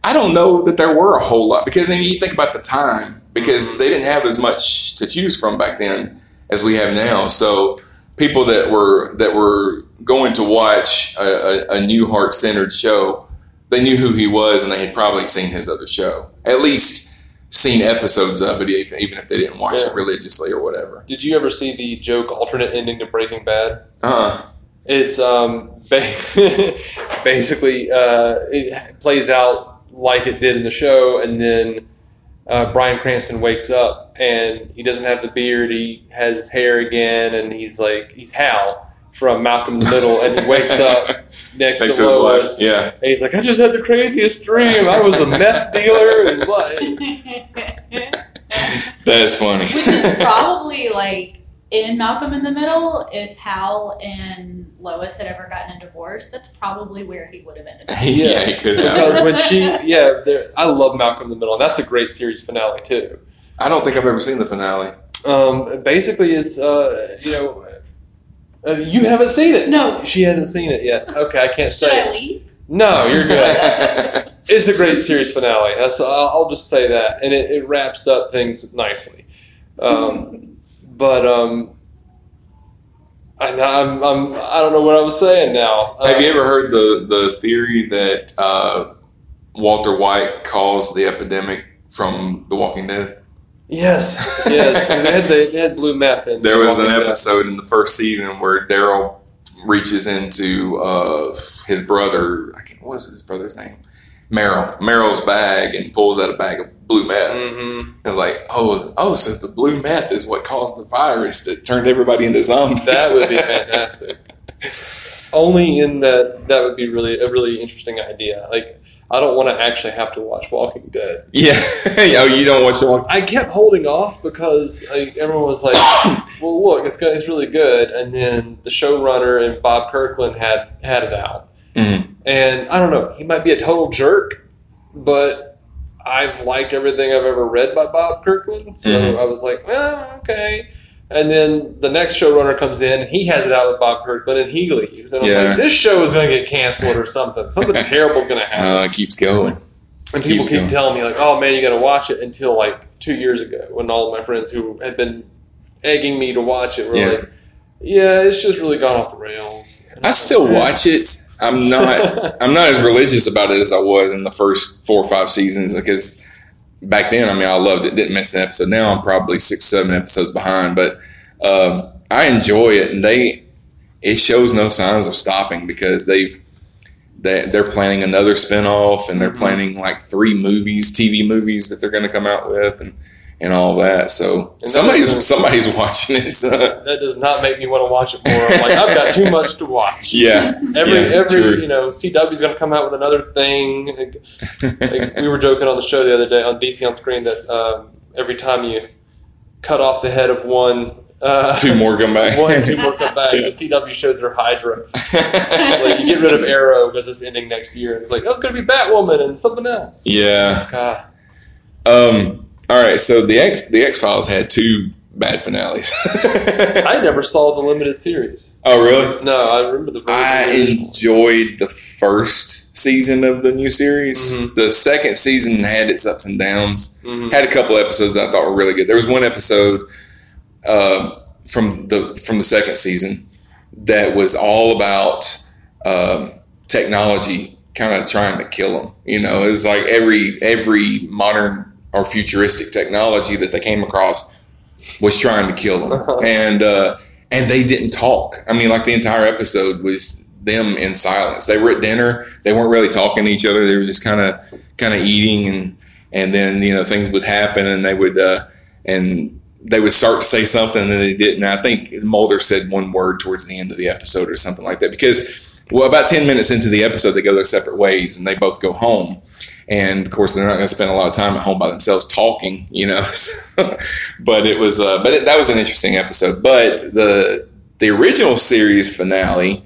I don't know that there were a whole lot because I mean, you think about the time because they didn't have as much to choose from back then as we have now. So people that were that were going to watch a, a, a Newhart centered show, they knew who he was and they had probably seen his other show, at least seen episodes of it, even if they didn't watch Yeah. it religiously or whatever. Did you ever see the joke alternate ending to Breaking Bad? Uh, huh. It's um ba- basically uh, it plays out like it did in the show, and then uh, Bryan Cranston wakes up and he doesn't have the beard; he has hair again, and he's like he's Hal from Malcolm in the Middle, and he wakes up next Next to to his wife, Lois. yeah. And he's like, I just had the craziest dream. I was a meth dealer, and what? That's funny. Which is probably like in Malcolm in the Middle, if Hal and Lois had ever gotten a divorce, that's probably where he would have ended up. yeah, he could have. Because when she, yeah, there- I love Malcolm in the Middle, and that's a great series finale too. I don't think I've ever seen the finale. Um, basically, is uh, you know, uh, you haven't seen it. No. she hasn't seen it yet. Okay, I can't Should say. I it. leave? No, you're good. It's a great series finale. That's, I'll I'll just say that, and it, it wraps up things nicely. Um, but um, I, I'm, I'm I don't know what I was saying now. Have you Uh, ever heard the the theory that uh, Walter White caused the epidemic from The Walking Dead? Yes, yes. they, had, they had blue meth in. There was an Dead. episode in the first season where Daryl reaches into uh, his brother. I can't. What was his brother's name? Merle. Merle's bag and pulls out a bag of blue meth. Mhm. And like, oh, oh, so the blue meth is what caused the virus that turned everybody into zombies. That would be fantastic. Only in that that would be really a really interesting idea. Like I don't want to actually have to watch Walking Dead. yeah. oh, you don't watch the Walking I kept holding off because like, everyone was like, "Well, look, it's it's really good," and then the showrunner and Bob Kirkman had had it out, Mhm. And I don't know, he might be a total jerk, but I've liked everything I've ever read by Bob Kirkman, so Mhm. I was like, "Well, okay." And then the next showrunner comes in, and he has it out with Bob Kirkman, and he leaves, and I'm Yeah. like, "This show is going to get canceled or something. Something terrible is going to happen." Uh, it keeps going. And people Keeps keep going. telling me like, "Oh man, you got to watch it." Until like two years ago, when all of my friends who had been egging me to watch it were Yeah. like, "Yeah, it's just really gone off the rails." And I still like, watch it. I'm not. I'm not as religious about it as I was in the first four or five seasons because back then, I mean, I loved it. Didn't miss an episode. Now I'm probably six, seven episodes behind, but um, I enjoy it, and they it shows no signs of stopping because they've they, they're planning another spinoff and they're Mhm. planning like three movies, TV movies that they're going to come out with, and and all that. So that somebody's somebody's watching it. So. That does not make me want to watch it more. I'm like, I've got too much to watch. Yeah, Every yeah, every true. you know, CW's going to come out with another thing. Like, like, we were joking on the show the other day on DC on Screen that um, every time you cut off the head of one. Uh, two more come back. One, two more come back. The CW shows their Hydra. like you get rid of Arrow because it's ending next year. It's like, oh, it's going to be Batwoman and something else. yeah. God. Um. All right. So the X the X Files had two bad finales. I never saw the limited series. oh really? No, I remember the. I enjoyed the first season of the new series. Mhm. The second season had its ups and downs. Mhm. Had a couple episodes I thought were really good. There was one episode uh, from the from the second season that was all about um, technology kind of trying to kill them. You know, it's like every every modern or futuristic technology that they came across was trying to kill them, and uh, and they didn't talk. I mean, like the entire episode was them in silence. They were at dinner. They weren't really talking to each other. They were just kind of kind of eating, and and then you know things would happen, and they would uh, and they would start to say something, and they didn't. I think Mulder said one word towards the end of the episode or something like that because well, about ten minutes into the episode, they go their separate ways, and they both go home. And of course, they're not going to spend a lot of time at home by themselves talking, you know. but it was, uh, but it, that was an interesting episode. But the the original series finale,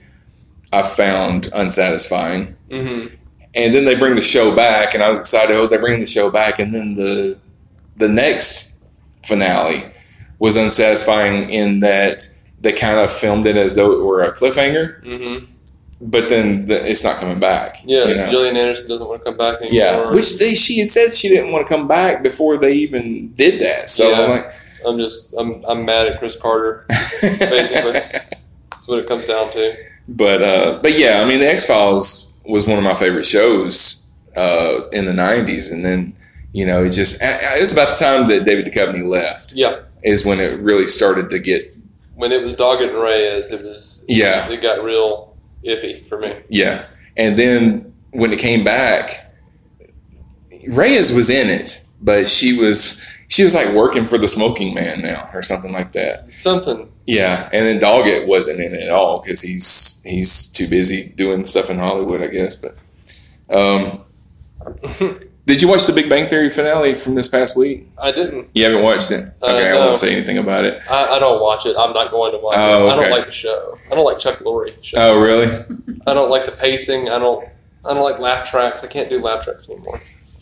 I found unsatisfying. Mhm. And then they bring the show back, and I was excited. Oh, they're bringing the show back, and then the the next finale was unsatisfying in that they kind of filmed it as though it were a cliffhanger, Mhm. But then the, it's not coming back. Yeah, you know? Gillian Anderson doesn't want to come back anymore. Yeah, which they she had said she didn't want to come back before they even did that. So Yeah. I'm like, I'm just I'm I'm mad at Chris Carter. Basically. That's what it comes down to. but uh, but yeah, I mean, the X Files was one of my favorite shows uh, in the '90s, and then you know it just it was about the time that David Duchovny left Yeah. is when it really started to get When it was Doggett and Reyes, it was Yeah. it got real iffy for me. yeah, and then when it came back, Reyes was in it, but she was she was like working for the Smoking Man now or something like that. Something. Yeah, and then Doggett wasn't in it at all because he's he's too busy doing stuff in Hollywood, I guess. But um, did you watch the Big Bang Theory finale from this past week? I didn't. You haven't watched it. Uh, Okay, I won't say anything about it. I, I don't watch it. I'm not going to watch Oh, it. I don't like the show. I don't like Chuck Lorre. Oh, really? I don't like the pacing. I don't. I don't like laugh tracks. I can't do laugh tracks anymore.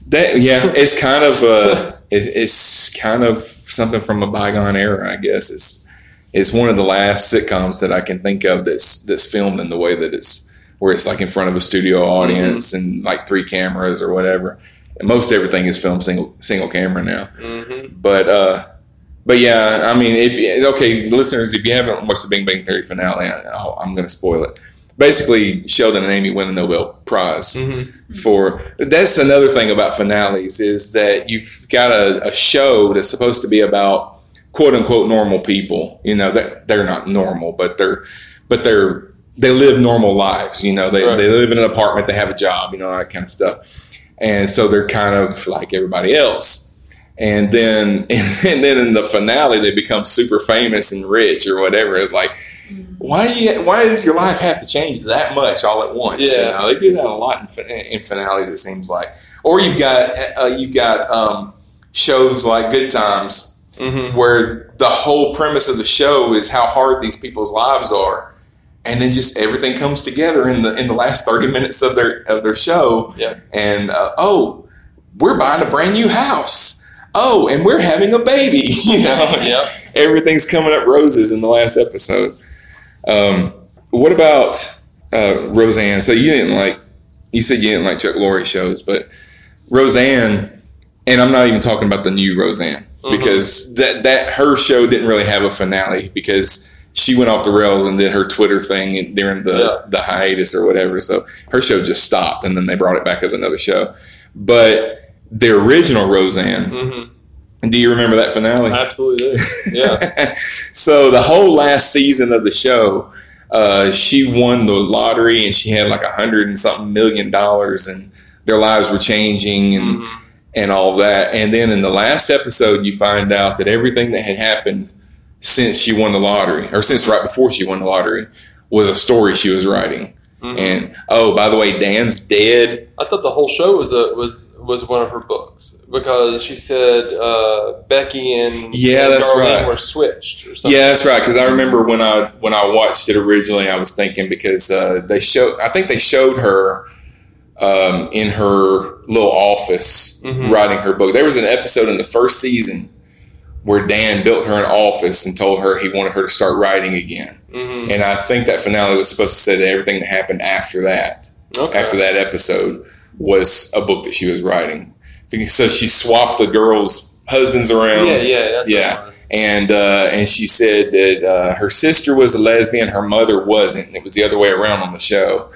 That yeah, it's kind of uh, it, it's kind of something from a bygone era, I guess. It's it's one of the last sitcoms that I can think of that's that's filmed in the way that it's where it's like in front of a studio audience and like three cameras or whatever. Most everything is filmed single single camera now. Mm-hmm. But uh, but yeah, I mean, if okay, listeners, if you haven't watched the Big Bang Theory finale, I, I'll, I'm going to spoil it. Basically, Sheldon and Amy win the Nobel Prize Mm-hmm. for. That's another thing about finales is that you've got a, a show that's supposed to be about quote unquote normal people. You know that they're not normal, but they're but they're they live normal lives. You know, they Right. they live in an apartment, they have a job, you know, that kind of stuff, and so they're kind of like everybody else. And then and then in the finale, they become super famous and rich or whatever. It's like, why do you why does your life have to change that much all at once? You Yeah. know, they do that a lot in, in finales. It seems like, or you've got uh, you've got um, shows like Good Times Mm-hmm. where the whole premise of the show is how hard these people's lives are, and then just everything comes together in the in the last thirty minutes of their of their show. Yeah. And uh, oh, we're buying a brand new house. Oh, and we're having a baby. You know, Yep. everything's coming up roses in the last episode. Um, what about uh, Roseanne? So you didn't like you said you didn't like Chuck Lorre shows, but Roseanne, and I'm not even talking about the new Roseanne because that that her show didn't really have a finale because she went off the rails and did her Twitter thing during the Yeah. the hiatus or whatever. So her show just stopped, and then they brought it back as another show. But the original Roseanne, Mm-hmm. do you remember that finale? Absolutely. Yeah. so the whole last season of the show, uh, she won the lottery and she had like a hundred and something million dollars, and their lives were changing and Mhm. and all that. And then in the last episode, you find out that everything that had happened since she won the lottery, or since right before she won the lottery, was a story she was writing. Mhm. And oh, by the way, Dan's dead. I thought the whole show was a was was one of her books because she said uh, Becky and Yeah, and that's Darlene right. were switched or something. Yeah, that's right. Because I remember when I when I watched it originally, I was thinking because uh, they showed, I think they showed her um, in her little office Mhm. writing her book. There was an episode in the first season where Dan built her an office and told her he wanted her to start writing again. Mhm. And I think that finale was supposed to say that everything that happened after that, Okay. after that episode, was a book that she was writing. Because so she swapped the girls' husbands around Yeah, yeah, that's Yeah. And uh, and she said that uh, her sister was a lesbian, her mother wasn't. and It was the other way around on the show.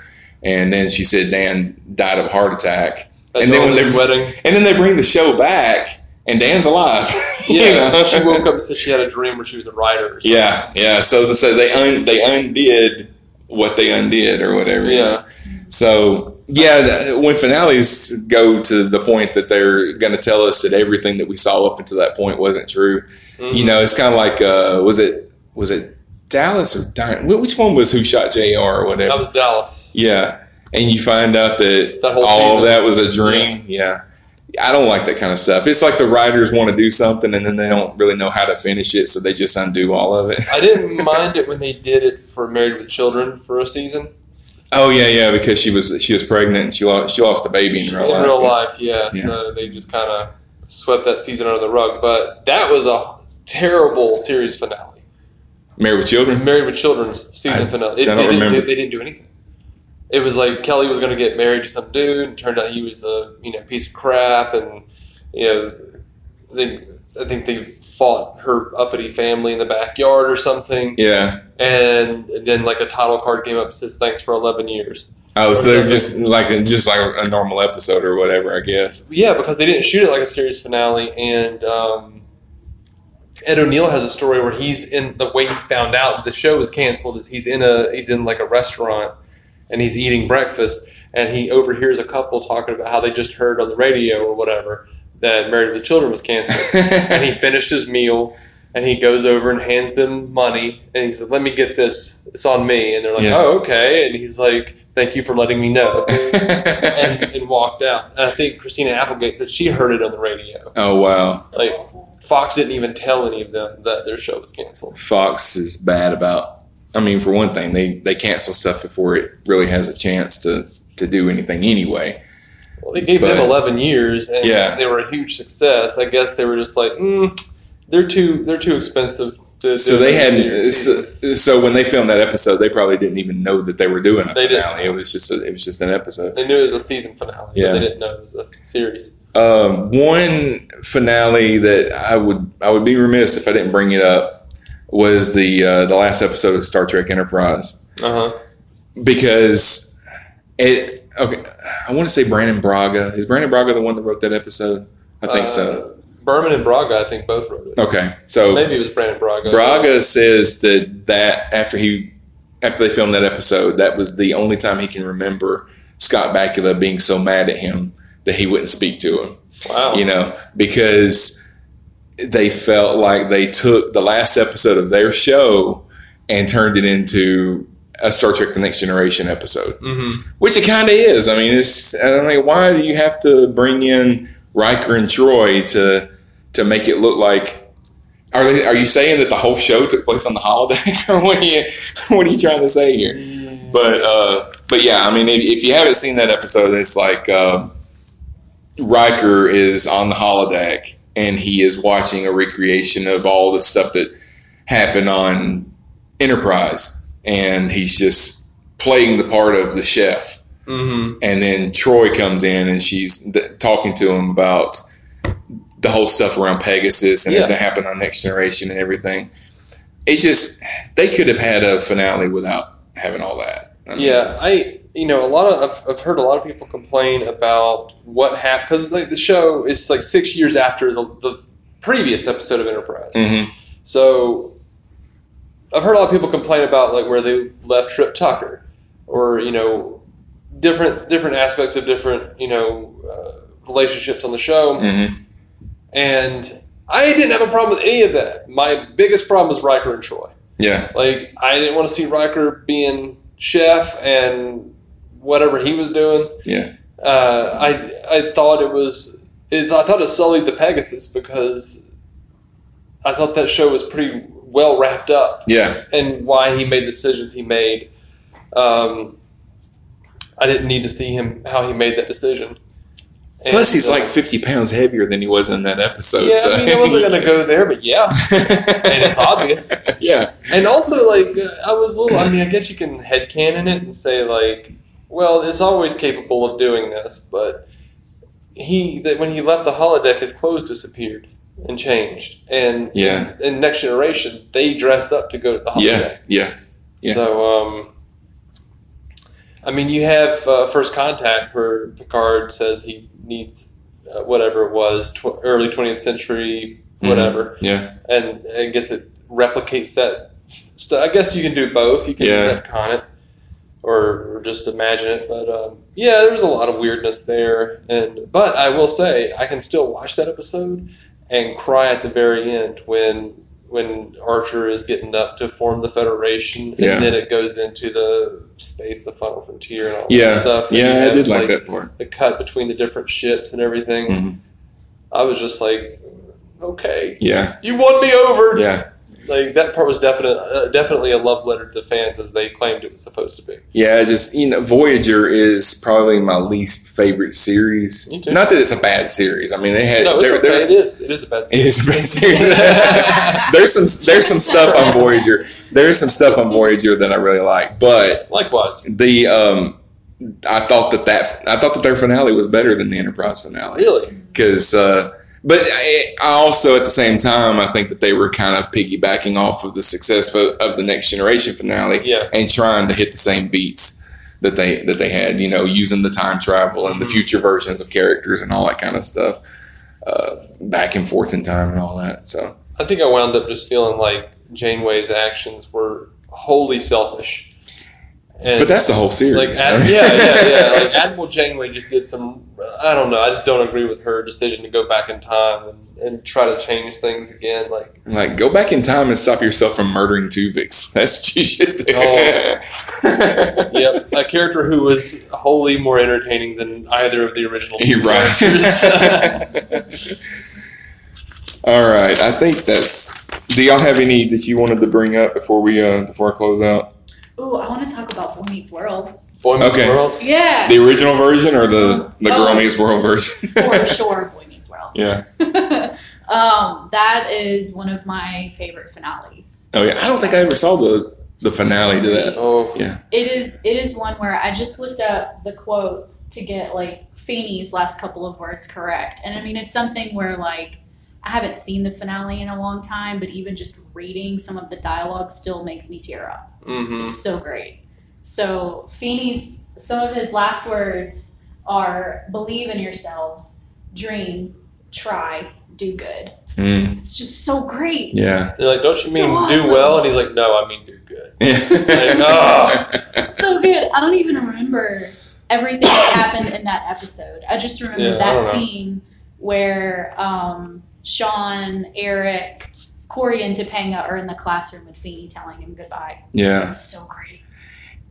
And then she said Dan died of a heart attack. At and then when they wedding, and then they bring the show back, and Dan's alive. You yeah, know? she woke up and said she had a dream where she was a writer. Or. Yeah, yeah. So so they un, they undid what they undid or whatever. Yeah. So yeah, when finales go to the point that they're going to tell us that everything that we saw up until that point wasn't true, Mhm. you know, it's kind of like uh, was it was it Dallas or which one was who shot J.R. or whatever? that was Dallas. yeah, and you find out that, That all season. that was a dream. Yeah. I don't like that kind of stuff. It's like the writers want to do something and then they don't really know how to finish it, so they just undo all of it. I didn't mind it when they did it for Married with Children for a season. Oh yeah, yeah, because she was she was pregnant and she lost she lost a baby in real in life. real life, yeah. Yeah. So they just kind of swept that season under the rug. But that was a terrible series finale. Married with Children. Married with Children's season I- finale. It, I don't they, didn't, remember. they, they didn't do anything. It was like Kelly was going to get married to some dude, and turned out he was a you know piece of crap, and you know they I think they fought her uppity family in the backyard or something, Yeah. and then like a title card came up and says thanks for eleven years. Oh, so they're just like just like a normal episode or whatever, I guess. Yeah, because they didn't shoot it like a series finale, and um, Ed O'Neill has a story where he's in the way he found out the show was canceled is he's in a he's in like a restaurant and he's eating breakfast and he overhears a couple talking about how they just heard on the radio or whatever that Married with Children was canceled, and he finished his meal. And he goes over and hands them money, and he said, "Let me get this. It's on me." And they're like, Yeah. "Oh, okay." And he's like, "Thank you for letting me know." and, and walked out. And I think Christina Applegate said she heard it on the radio. oh wow, Like Fox didn't even tell any of them that their show was canceled. Fox is bad about. I mean, for one thing, they they cancel stuff before it really has a chance to to do anything anyway. Well, they gave them 11 years, and Yeah. they were a huge success. I guess they were just like, mm, they're too they're too expensive to So they had so, so when they filmed that episode, they probably didn't even know that they were doing a They didn't. finale. It was just a, it was just an episode. They knew it was a season finale, Yeah. but they didn't know it was a series. Um, one finale that I would I would be remiss if I didn't bring it up was the uh, the last episode of Star Trek Enterprise Uh huh. because it okay I want to say Brannon Braga is Brannon Braga the one that wrote that episode I think so Berman and Braga, I think, both wrote it. okay so Maybe it was Brannon Braga. Braga says that that after he after they filmed that episode, that was the only time he can remember Scott Bakula being so mad at him that he wouldn't speak to him. Wow. You know, because they felt like they took the last episode of their show and turned it into a Star Trek: The Next Generation episode, hmm which it kind of is. I mean, it's I mean, why do you have to bring in Riker and Troi to to make it look like? Are they, are you saying that the whole show took place on the holodeck, or what are you what are you trying to say here? But uh, but yeah, I mean, if, if you haven't seen that episode, it's like uh, Riker is on the holodeck and he is watching a recreation of all the stuff that happened on Enterprise, and he's just playing the part of the chef hmm and then Troi comes in and she's th- talking to him about the whole stuff around Pegasus and Yeah. everything happened on Next Generation and everything. It just they could have had a finale without having all that. I mean, Yeah, I you know a lot of I've, I've heard a lot of people complain about what happened because like the show is like six years after the, the previous episode of Enterprise. Mhm. So I've heard a lot of people complain about like where they left Trip Tucker, or you know different different aspects of different you know uh, relationships on the show, Mhm. and I didn't have a problem with any of that. My biggest problem was Riker and Troi. Yeah. Like I didn't want to see Riker being chef and whatever he was doing. Yeah. Uh, I I thought it was it, I thought it sullied the Pegasus because I thought that show was pretty well wrapped up Yeah. and why he made the decisions he made. Um, I didn't need to see him how he made that decision. Plus, And, he's uh, like 50 pounds heavier than he was in that episode. yeah. so- I mean, I wasn't going to go there, but yeah, and it's obvious. yeah. And also, like, uh, I was a little. I mean, I guess you can headcanon it and say like, well, it's always capable of doing this, but he that when he left the holodeck, his clothes disappeared and changed, and Yeah. in Next Generation, they dress up to go to the holodeck. Yeah. Yeah. Yeah. So, um, I mean, you have uh, First Contact where Picard says he needs uh, whatever it was, tw- early 20th century, Mhm. whatever, Yeah. and I guess it replicates that. St- I guess you can do both. You can Yeah. retcon it or, or just imagine it, but um, yeah, there's a lot of weirdness there. And but I will say, I can still watch that episode and cry at the very end when when Archer is getting up to form the Federation, and Yeah. then it goes into the space, the Final Frontier, and all Yeah. that stuff. and Yeah. I did like that part. The cut between the different ships and everything. Mhm. I was just like, okay, Yeah. you won me over. Yeah. Like that part was definite, uh, definitely a love letter to the fans as they claimed it was supposed to be. Yeah, just you know, Voyager is probably my least favorite series. Not that it's a bad series. I mean, they had No, it's there- okay. It is. It is a bad. series. it is a bad series. there's some there's some stuff on Voyager. There's some stuff on Voyager that I really like, but Likewise, the um, I thought that that I thought that their finale was better than the Enterprise finale really. because. Uh, but I, I also, at the same time, I think that they were kind of piggybacking off of the success of, of the Next Generation finale Yeah. and trying to hit the same beats that they that they had. You know, using the time travel and the Mhm. future versions of characters and all that kind of stuff, uh, back and forth in time and all that. So I think I wound up just feeling like Janeway's actions were wholly selfish. And But that's the whole series. like Ad- yeah, yeah, yeah. Like Admiral Janeway just did some. I don't know. I just don't agree with her decision to go back in time and, and try to change things again. Like Like, go back in time and stop yourself from murdering Tuvix. That's what you should do. Oh. yep, a character who was wholly more entertaining than either of the original You're right. characters. All right, I think that's. Do y'all have any that you wanted to bring up before we uh before I close out? Ooh, I want to talk about Boy Meets World. Boy Meets Okay. World. Yeah, The original version or the the Girl Oh. Meets World version? for sure, Boy Meets World. yeah. Um, that is one of my favorite finales. Oh yeah, I don't think I ever saw the the finale to that. Oh, Yeah. It is it is one where I just looked up the quotes to get like Feeney's last couple of words correct. And I mean it's something where like I haven't seen the finale in a long time, but even just reading some of the dialogue still makes me tear up. Hmm It's so great. So Feeney's some of his last words are believe in yourselves, dream, try, do good. Mm, It's just so great. yeah. They're like, don't you mean So do well? And he's like, no, I mean do good. oh. so good. I don't even remember everything that happened in that episode. I just remember Yeah, that scene where um, Shawn, Eric, Corey, and Topanga are in the classroom with Feeney telling him goodbye. Yeah. It's so great.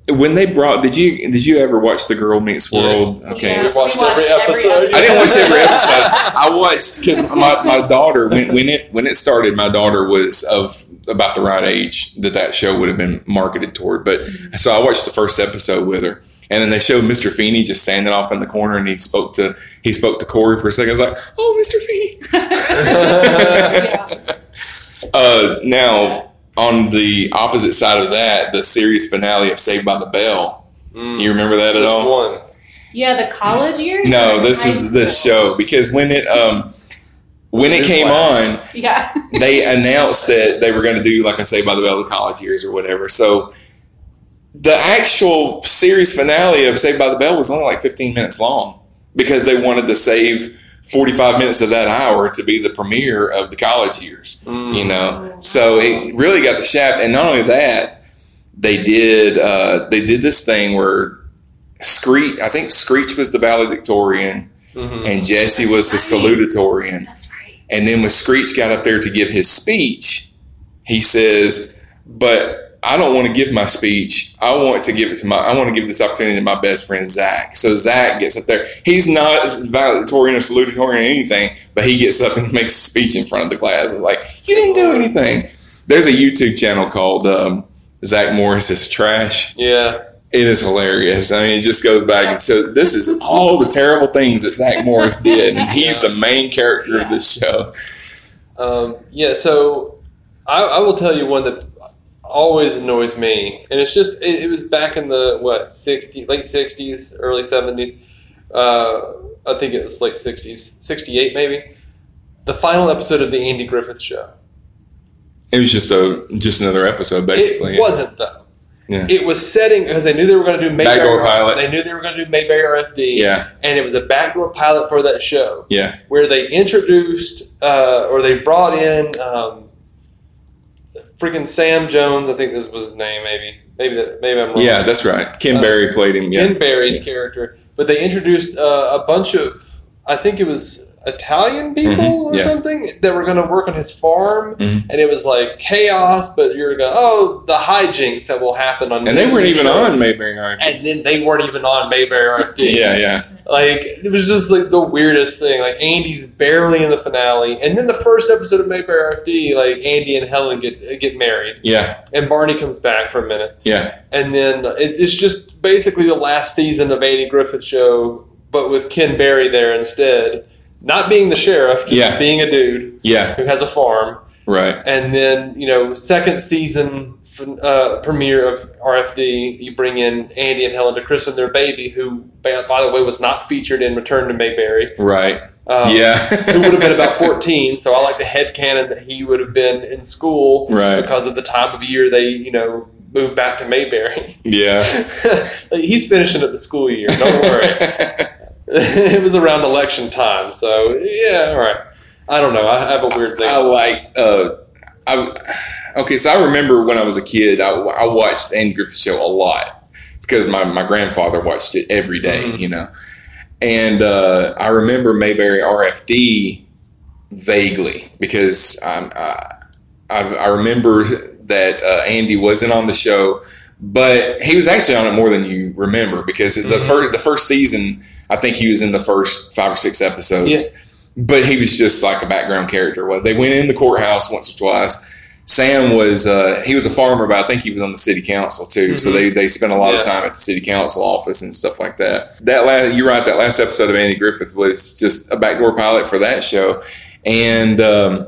When they brought, did you did you ever watch The Girl Meets World? Yes. Okay. Yeah, We watched we every episode. I didn't watch every episode. I watched because my, my daughter when, when it when it started, my daughter was of about the right age that that show would have been marketed toward. But mm-hmm. so I watched the first episode with her, and then they showed Mr. Feeney just standing off in the corner, and he spoke to he spoke to Corey for a second. I was like, "Oh, Mr. Feeney." yeah. Uh, now on the opposite side of that, the series finale of Saved by the Bell. Mm. You remember that at Which all? one? yeah, the college years? No, this is the show because when it um when it came class. on, Yeah. they announced that they were going to do like I say by the Bell the College Years or whatever. So the actual series finale of Saved by the Bell was only like 15 minutes long because they wanted to save 45 minutes of that hour to be the premiere of the college years. Mm. You know, so it really got the shaft, and not only that, they did uh, they did this thing where Screech, I think Screech was the valedictorian, Mhm. and Jesse was the salutatorian. That's right. And then when Screech got up there to give his speech, he says, "But I don't want to give my speech. I want to give it to my. I want to give this opportunity to my best friend Zach." So Zach gets up there. He's not valedictorian or salutatorian or anything, but he gets up and makes a speech in front of the class. I'm like, "You didn't do anything." There's a YouTube channel called um, Zach Morris is Trash. Yeah. It is hilarious. I mean, it just goes back and shows this is all the terrible things that Zach Morris did, and he's the main character of this show. Um, yeah, so I, I will tell you one that always annoys me, and it's just it, it was back in the what sixty late sixties, early seventies. Uh, I think it was late sixties, sixty eight maybe. The final episode of the Andy Griffith Show. It was just a just another episode, basically. It wasn't though. Yeah. It was setting because they knew they were going to do Mayberry Backdoor pilot. They knew they were going to do Mayberry RFD. Yeah. and it was a backdoor pilot for that show. Yeah. where they introduced uh, or they brought in um, freaking Sam Jones. I think this was his name. Maybe, maybe that. Maybe I'm wrong. Yeah, that's right. Ken Uh, Berry played him. Yeah. Ken Berry's character. But they introduced uh, a bunch of, I think it was Italian people Mhm, or yeah. something that were going to work on his farm, Mhm. and it was like chaos. But you're going, oh, the hijinks that will happen on. and they weren't even show. on Mayberry RFD. And then they weren't even on Mayberry RFD. Yeah, yeah. Like it was just like the weirdest thing. Like Andy's barely in the finale, and then the first episode of Mayberry RFD, like Andy and Helen get get married, Yeah. and Barney comes back for a minute, Yeah. and then it, it's just basically the last season of Andy Griffith show, but with Ken Berry there instead, not being the sheriff, just Yeah. being a dude Yeah. who has a farm, Right. and then you know second season uh, premiere of RFD, you bring in Andy and Helen to christen their baby, who by by the way was not featured in Return to Mayberry. Right. Um, yeah. who would have been about 14. So I like the head canon that he would have been in school Right. because of the time of year they, you know, moved back to Mayberry. yeah. He's finishing at the school year. Don't worry. it was around election time, so yeah, all right. I don't know. I have a weird thing. I like. Uh, I okay. So I remember when I was a kid, I, I watched Andy Griffith Show a lot because my, my grandfather watched it every day, Mhm. You know, and uh, I remember Mayberry RFD vaguely because um, I, I I remember that uh, Andy wasn't on the show, but he was actually on it more than you remember because the Mhm. first the first season, I think he was in the first five or six episodes Yeah. but he was just like a background character. Well, they went in the courthouse once or twice. Sam was uh, he was a farmer, but I think he was on the city council too. So Mhm. they they spent a lot of time at the city council office and stuff like that. That last you're right. That last episode of Andy Griffith was just a backdoor pilot for that show. and um,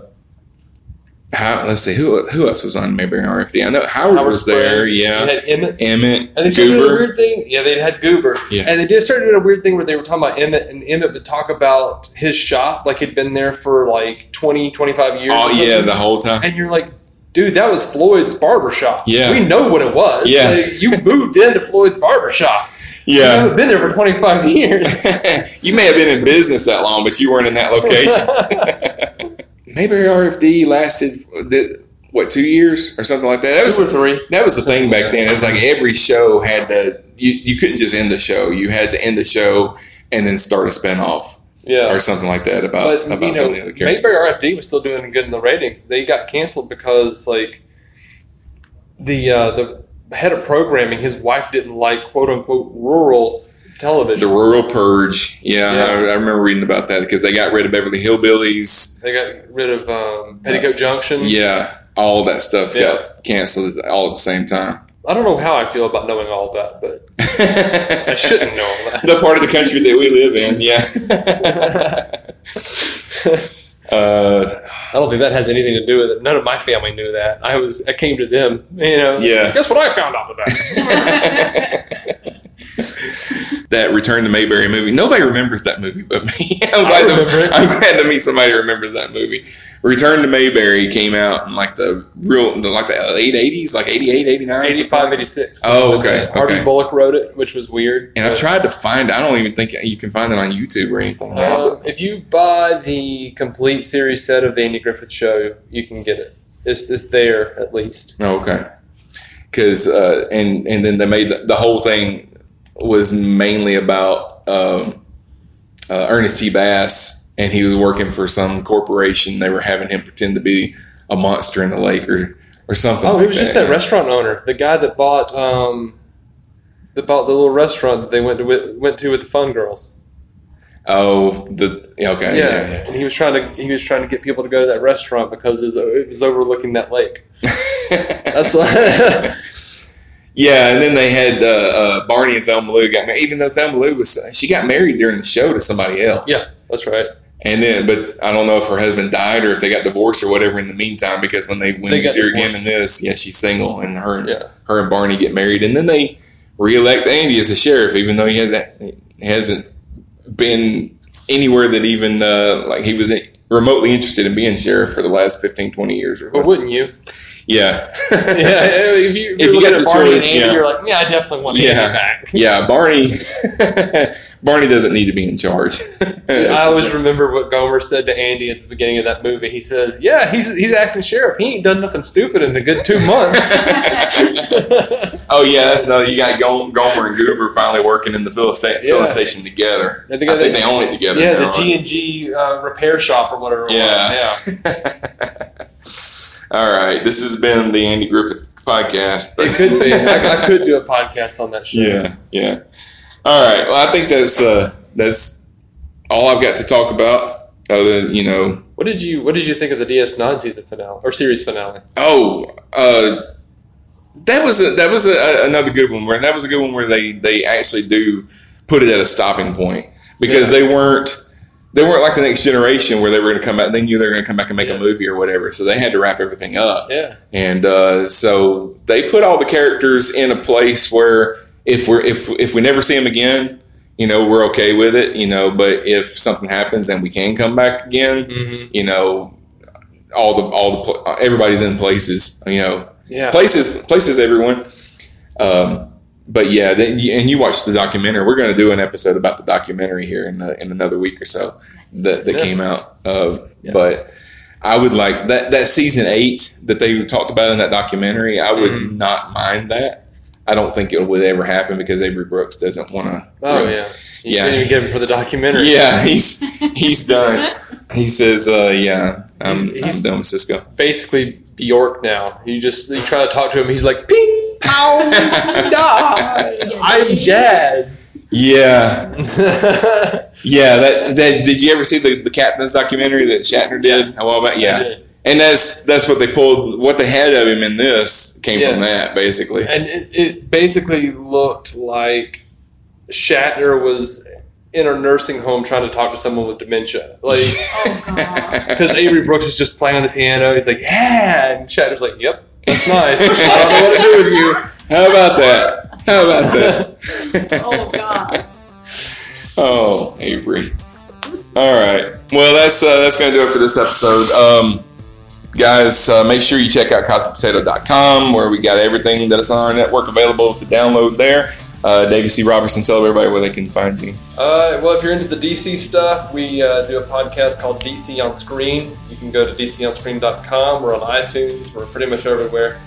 how, let's see who who else was on Mayberry RFD. I know Howard, Howard was there. Yeah, They had Emmett. Emmett, And they started doing a weird thing. Yeah, they had Goober. Yeah. And they did started doing a weird thing where they were talking about Emmett, and Emmett would talk about his shop like he'd been there for like 20, 25 years. Oh yeah, the whole time. and you're like, dude, that was Floyd's barbershop. Yeah. We know what it was. Yeah. Like, you moved into Floyd's barber shop. You Yeah, haven't been there for 25 years. you may have been in business that long, but you weren't in that location. Mayberry RFD lasted what two years or something like that. That was Two or three. That was the thing back then. It's like every show had to. You, you couldn't just end the show. You had to end the show and then start a spinoff Yeah. or something like that about But about you some know, of the other characters. Mayberry RFD was still doing good in the ratings. They got canceled because like the uh, the head of programming, his wife didn't like quote unquote rural television. The Rural Purge. Yeah, Yeah. I, I remember reading about that because they got rid of Beverly Hillbillies. They got rid of um, Petticoat Junction. Yeah, all that stuff Yeah. got canceled all at the same time. I don't know how I feel about knowing all that, but I shouldn't know all that. the part of the country that we live in. Yeah. uh, I don't think that has anything to do with it. None of my family knew that. I was I came to them, you know. Yeah. Guess what I found out about? that Return to Mayberry movie. Nobody remembers that movie but me. I'm glad, to. I'm glad to meet somebody who remembers that movie. Return to Mayberry came out in like the real, the, like the late 80s, like 88, 89. 85, 86. Oh, okay, Harvey okay. Bullock wrote it, which was weird. And I've tried to find, I don't even think you can find it on YouTube or anything. Um, if you buy the complete series set of the Andy Griffith Show, you can get it. It's, it's there at least. Oh, okay. Because uh, and and then they made the, the whole thing was mainly about um, uh, Ernest T. Bass, and he was working for some corporation. They were having him pretend to be a monster in the lake or or something. Oh, like he was just that restaurant owner, the guy that bought um, that bought the little restaurant that they went to with, went to with the Fun Girls. Oh, the yeah, okay, Yeah. yeah, yeah. and he was trying to he was trying to get people to go to that restaurant because it was, it was overlooking that lake. That's Yeah, and then they had uh, uh, Barney and Thelma Lou got married. Even though Thelma Lou was, she got married during the show to somebody else. yeah, that's right. And then, but I don't know if her husband died or if they got divorced or whatever in the meantime. Because when they when They you see her again in this, yeah, she's single, and her Yeah. her and Barney get married, and then they reelect Andy as a sheriff, even though he hasn't he hasn't been anywhere that even uh, like he was remotely interested in being sheriff for the last 15, 20 years or But wouldn't you? Yeah, yeah, if you if If you're looking at Barney choice, and Andy, yeah. you're like, yeah, I definitely want Yeah. Andy back. yeah. Barney Barney doesn't need to be in charge. I always remember what Gomer said to Andy at the beginning of that movie. He says, "Yeah, he's he's acting sheriff. He ain't done nothing stupid in a good two months." Oh yeah, that's another. You got Gomer and Goober finally working in the filling, sta- Yeah. station together. I think they- they own it together. yeah, the? G and G uh, repair shop or whatever. It Yeah. was. yeah. All right, this has been the Andy Griffith podcast. It could be. I, I could do a podcast on that show. yeah, yeah. All right. Well, I think that's uh, that's all I've got to talk about. Other than you know, What did you What did you think of the DS9 season finale or series finale? oh, uh, that was a, that was a, another good one. Where that was a good one where they they actually do put it at a stopping point because Yeah. they weren't they weren't like the next generation where they were going to come out. They knew they were going to come back and make Yeah. a movie or whatever, so they had to wrap everything up. Yeah. and uh, so they put all the characters in a place where if we're if if we never see them again, you know, we're okay with it. You know, but if something happens and we can come back again, Mm-hmm. you know, all the all the everybody's in places. You know, Yeah. places places everyone. Um, but yeah, then, and you watched the documentary. We're going to do an episode about the documentary here in the, in another week or so that that Yeah. came out. Uh, Yeah. But I would like that that season eight that they talked about in that documentary. I would Mhm. not mind that. I don't think it would ever happen because Avery Brooks doesn't want to. Oh yeah. You Yeah. didn't even get him for the documentary. Yeah, he's he's done. He says, uh, "Yeah, I'm, He's- he's- I'm done with Sisko." Basically Bjork now. You just you try to talk to him. He's like, ping, pow, die. I'm jazz. Yeah, yeah. That, that did you ever see the the Captain's documentary that Shatner did a while back? Yeah, and that's that's what they pulled. What they had of him in this came from that basically. And it, it basically looked like Shatner was in a nursing home trying to talk to someone with dementia. Like, Oh because Avery Brooks is just playing on the piano. He's like, yeah. And Shatner's like, yep, that's nice. I don't know what to do with you. How about that? How about that? Oh god. Oh, Avery. All right. Well, that's uh, that's gonna do it for this episode. Um, guys, uh, make sure you check out cosmicpotato.com where we got everything that is on our network available to download there. Uh, C. Robertson, tell everybody where they can find you. Uh, well, if you're into the DC stuff, we uh, do a podcast called DC on Screen. You can go to dconscreen.com. We're on iTunes. We're pretty much everywhere.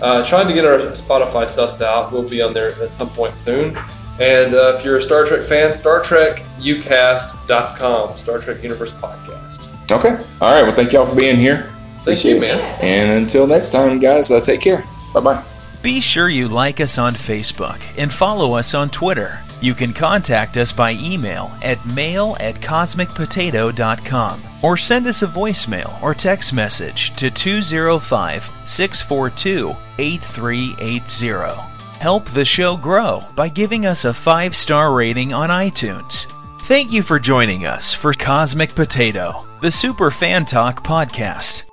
Uh, trying to get our Spotify sussed out. We'll be on there at some point soon. And uh, if you're a Star Trek fan, Star Trek UCast.com, Star Trek Universe Podcast. Okay. All right. Well, thank y'all for being here. Thank you, man. And until next time, guys, uh, take care. Bye bye. Be sure you like us on Facebook and follow us on Twitter. You can contact us by email at mail at cosmicpotato.com or send us a voicemail or text message to 205 642 8380. Help the show grow by giving us a five star rating on iTunes. Thank you for joining us for Cosmic Potato, the Super Fan Talk podcast.